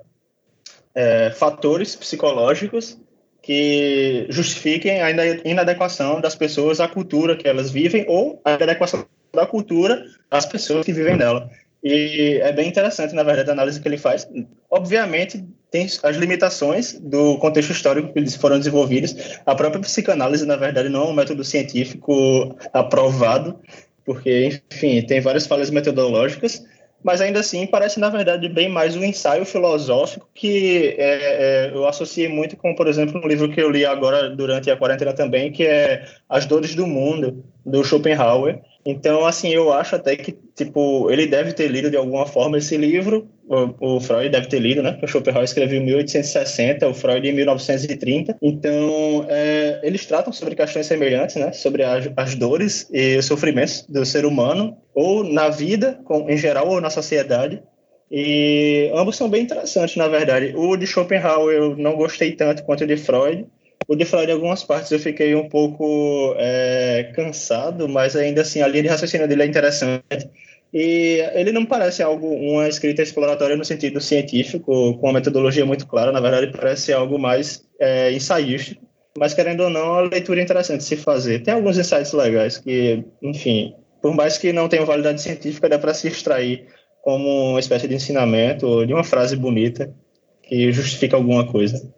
é, fatores psicológicos que justifiquem a inadequação das pessoas à cultura que elas vivem ou a inadequação da cultura às pessoas que vivem nela. E é bem interessante, na verdade, a análise que ele faz. Obviamente, tem as limitações do contexto histórico que eles foram desenvolvidos. A própria psicanálise, na verdade, não é um método científico aprovado, porque, enfim, tem várias falhas metodológicas, mas ainda assim parece, na verdade, bem mais um ensaio filosófico que é, é, eu associei muito com, por exemplo, um livro que eu li agora durante a quarentena também, que é As Dores do Mundo, do Schopenhauer. Então, assim, eu acho até que, tipo, ele deve ter lido de alguma forma esse livro, o, o Freud deve ter lido, né? O Schopenhauer escreveu em 1860, o Freud em 1930. Então, é, eles tratam sobre questões semelhantes, né? Sobre as, as dores e os sofrimentos do ser humano, ou na vida, com, em geral, ou na sociedade. E ambos são bem interessantes, na verdade. O de Schopenhauer eu não gostei tanto quanto o de Freud, o de em algumas partes, eu fiquei um pouco é, cansado, mas ainda assim, a linha de raciocínio dele é interessante. E ele não parece algo, uma escrita exploratória no sentido científico, com uma metodologia muito clara, na verdade, parece algo mais é, ensaístico. Mas, querendo ou não, a leitura é interessante se fazer. Tem alguns insights legais que, enfim, por mais que não tenham validade científica, dá para se extrair como uma espécie de ensinamento ou de uma frase bonita que justifica alguma coisa.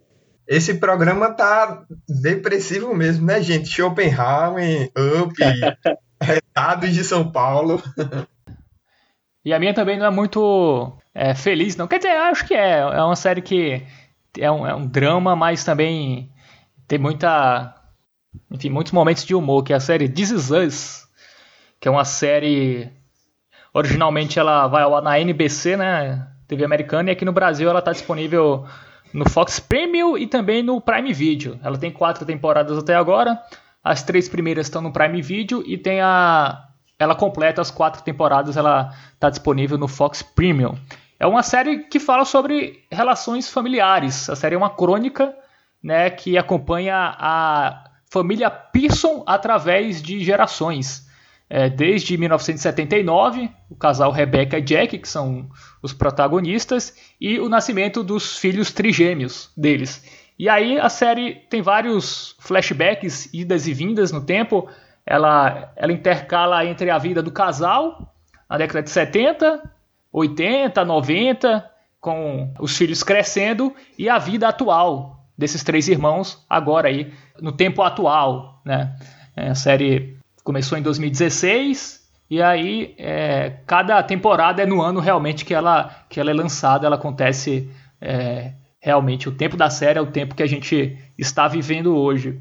Esse programa tá depressivo mesmo, né, gente? Schopenhauer, Up, Dados de São Paulo. E a minha também não é muito é, feliz, não. Quer dizer, acho que é. É uma série que é um, é um drama, mas também tem muita. Enfim, muitos momentos de humor, que é a série This Is Us, que é uma série. Originalmente ela vai ao ar na NBC, né? TV americana, e aqui no Brasil ela está disponível no Fox Premium e também no Prime Video. Ela tem quatro temporadas até agora. As três primeiras estão no Prime Video e tem a ela completa as quatro temporadas, ela está disponível no Fox Premium. É uma série que fala sobre relações familiares. A série é uma crônica, né, que acompanha a família Pearson através de gerações é, desde 1979, o casal Rebecca e Jack, que são os protagonistas, e o nascimento dos filhos trigêmeos deles. E aí a série tem vários flashbacks, idas e vindas no tempo. Ela, ela intercala entre a vida do casal, na década de 70, 80, 90, com os filhos crescendo, e a vida atual desses três irmãos, agora aí, no tempo atual. Né? É, a série começou em 2016 e aí é, cada temporada é no ano realmente que ela, que ela é lançada, ela acontece é, realmente. O tempo da série é o tempo que a gente está vivendo hoje.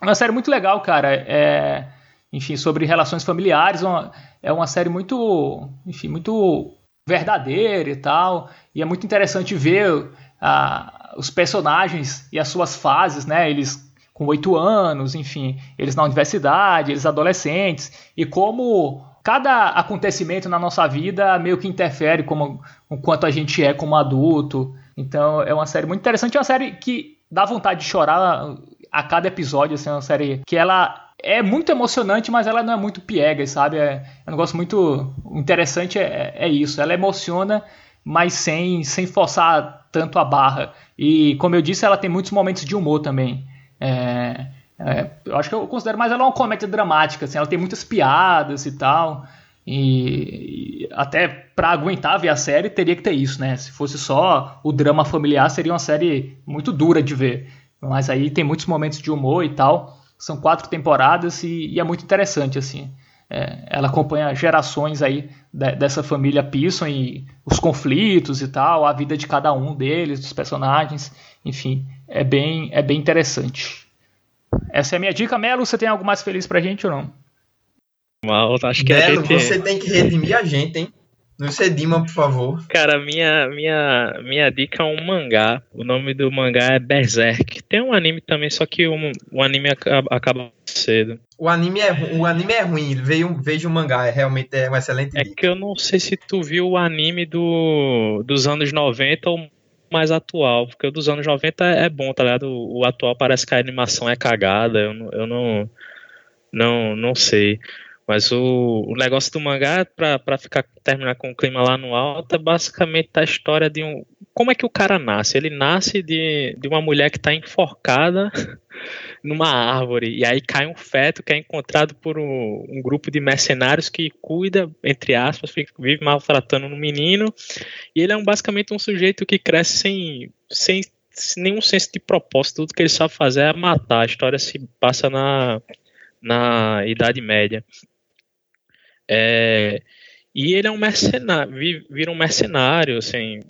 É uma série muito legal, cara. É, enfim, sobre relações familiares. Uma, é uma série muito, enfim, muito verdadeira e tal. E é muito interessante ver a, os personagens e as suas fases, né? Eles com oito anos, enfim, eles na universidade, eles adolescentes, e como cada acontecimento na nossa vida meio que interfere como o quanto a gente é como adulto. Então é uma série muito interessante, é uma série que dá vontade de chorar a cada episódio, assim, é uma série que ela é muito emocionante, mas ela não é muito piegas, sabe? É, é um negócio muito interessante, é, é isso. Ela emociona, mas sem, sem forçar tanto a barra. E, como eu disse, ela tem muitos momentos de humor também. É, é, eu acho que eu considero mais ela uma comédia dramática, assim, ela tem muitas piadas e tal. E, e até para aguentar ver a série teria que ter isso, né? Se fosse só o drama familiar, seria uma série muito dura de ver. Mas aí tem muitos momentos de humor e tal. São quatro temporadas e, e é muito interessante, assim. É, ela acompanha gerações aí de, dessa família Pearson e os conflitos e tal, a vida de cada um deles, dos personagens, enfim é bem, é bem interessante. Essa é a minha dica. Melo, você tem algo mais feliz pra gente ou não? Mal, acho que Melo, a gente... você tem que redimir a gente, hein? Não Sedima, por favor. Cara, minha, minha, minha dica é um mangá. O nome do mangá é Berserk. Tem um anime também, só que o, o anime acaba, acaba cedo. O anime é, o anime é ruim, veio, veja o mangá, é realmente é um excelente É dica. que eu não sei se tu viu o anime do, dos anos 90 ou mais atual, porque o dos anos 90 é bom, tá ligado? O, atual parece que a animação é cagada, eu, eu não, não, não sei. Mas o, o negócio do mangá, pra, pra ficar, terminar com o clima lá no alto, é basicamente a história de um. Como é que o cara nasce? Ele nasce de, de uma mulher que está enforcada numa árvore, e aí cai um feto que é encontrado por um, um grupo de mercenários que cuida, entre aspas, vive maltratando um menino, e ele é um, basicamente um sujeito que cresce sem, sem, sem nenhum senso de propósito, tudo que ele sabe fazer é matar. A história se passa na, na Idade Média. É, E ele é um mercenário, vira um mercenário, assim.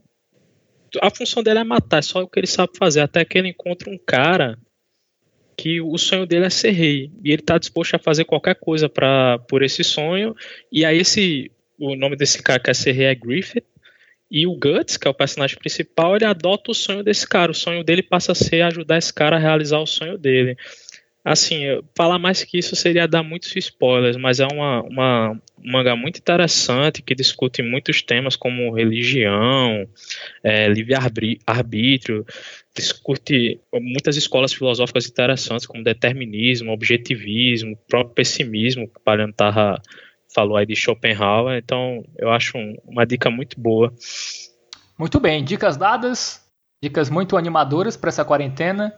A função dele é matar, é só o que ele sabe fazer. Até que ele encontra um cara que o sonho dele é ser rei. E ele está disposto a fazer qualquer coisa pra, por esse sonho. E aí esse. O nome desse cara que quer ser rei é Griffith. E o Guts, que é o personagem principal, ele adota o sonho desse cara. O sonho dele passa a ser ajudar esse cara a realizar o sonho dele. Assim, falar mais que isso seria dar muitos spoilers, mas é uma, uma um muito interessante que discute muitos temas como religião, é, livre-arbítrio, discute muitas escolas filosóficas interessantes como determinismo, objetivismo, próprio pessimismo, que o Paliano tava, falou aí de Schopenhauer, então eu acho um, uma dica muito boa. Muito bem, dicas dadas, dicas muito animadoras para essa quarentena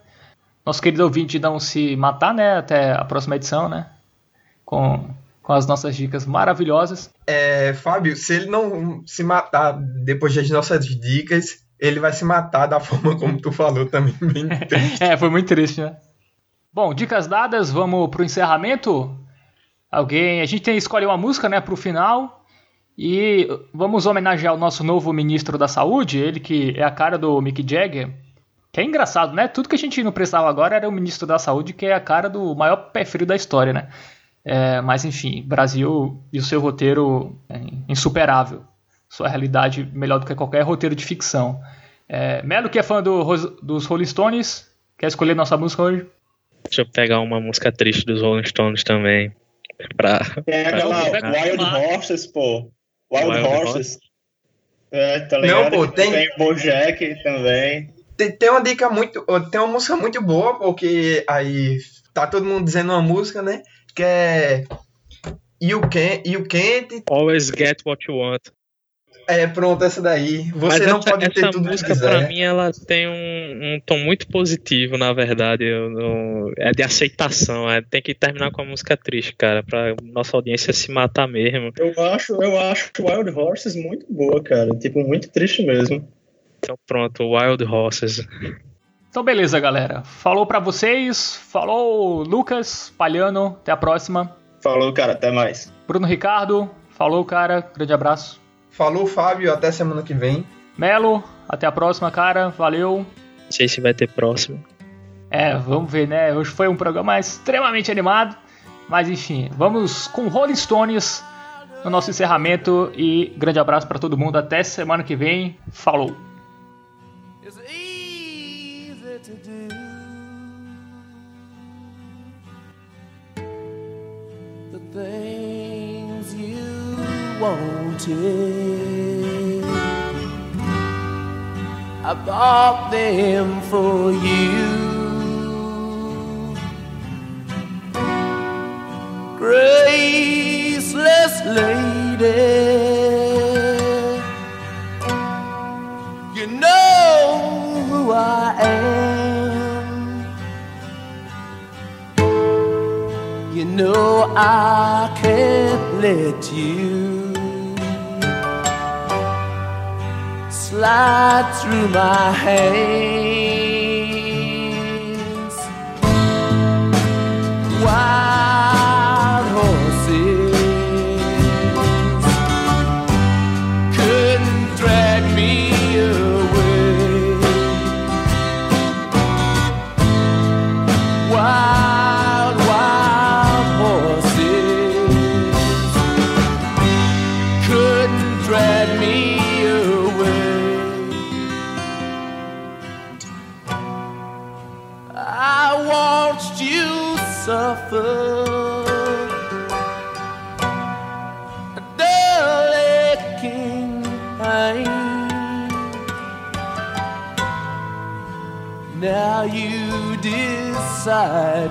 nosso querido ouvinte não se matar, né? Até a próxima edição, né? Com, com as nossas dicas maravilhosas. É, Fábio, se ele não se matar depois das nossas dicas, ele vai se matar da forma como tu falou também. Bem triste. é, foi muito triste, né? Bom, dicas dadas, vamos pro encerramento. Alguém. A gente tem que escolher uma música, né, pro final. E vamos homenagear o nosso novo ministro da Saúde, ele que é a cara do Mick Jagger. Que é engraçado, né? Tudo que a gente não precisava agora era o ministro da Saúde, que é a cara do maior pé frio da história, né? É, mas enfim, Brasil e o seu roteiro é insuperável. Sua realidade melhor do que qualquer roteiro de ficção. É, Melo, que é fã do, dos Rolling Stones, quer escolher nossa música hoje? Deixa eu pegar uma música triste dos Rolling Stones também. Pra, é aquela Wild Horses, pô. Wild, Wild Horses. É, tá ligado? Não, pô, tem... tem Bojack também. Tem, tem uma dica muito. Tem uma música muito boa, porque aí tá todo mundo dizendo uma música, né? Que é. You Can't. You can't Always get what you want. É, pronto, essa daí. Você Mas não essa, pode ter tudo música, que quiser. Pra mim, ela tem um, um tom muito positivo, na verdade. Eu, é de aceitação. É, tem que terminar com a música triste, cara, pra nossa audiência se matar mesmo. Eu acho, eu acho Wild Horses muito boa, cara. Tipo, muito triste mesmo. Então pronto, Wild Horses. Então beleza, galera. Falou para vocês. Falou, Lucas, Palhano. Até a próxima. Falou, cara. Até mais. Bruno Ricardo. Falou, cara. Grande abraço. Falou, Fábio. Até semana que vem. Melo. Até a próxima, cara. Valeu. Não sei se vai ter próximo. É, vamos ver, né? Hoje foi um programa extremamente animado. Mas enfim, vamos com Rolling Stones no nosso encerramento. E grande abraço para todo mundo. Até semana que vem. Falou! Wanted. I bought them for you. Graceless lady, you know who I am. You know I can't let you slide through my hands. Wild decided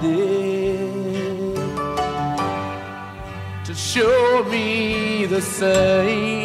to show me the same.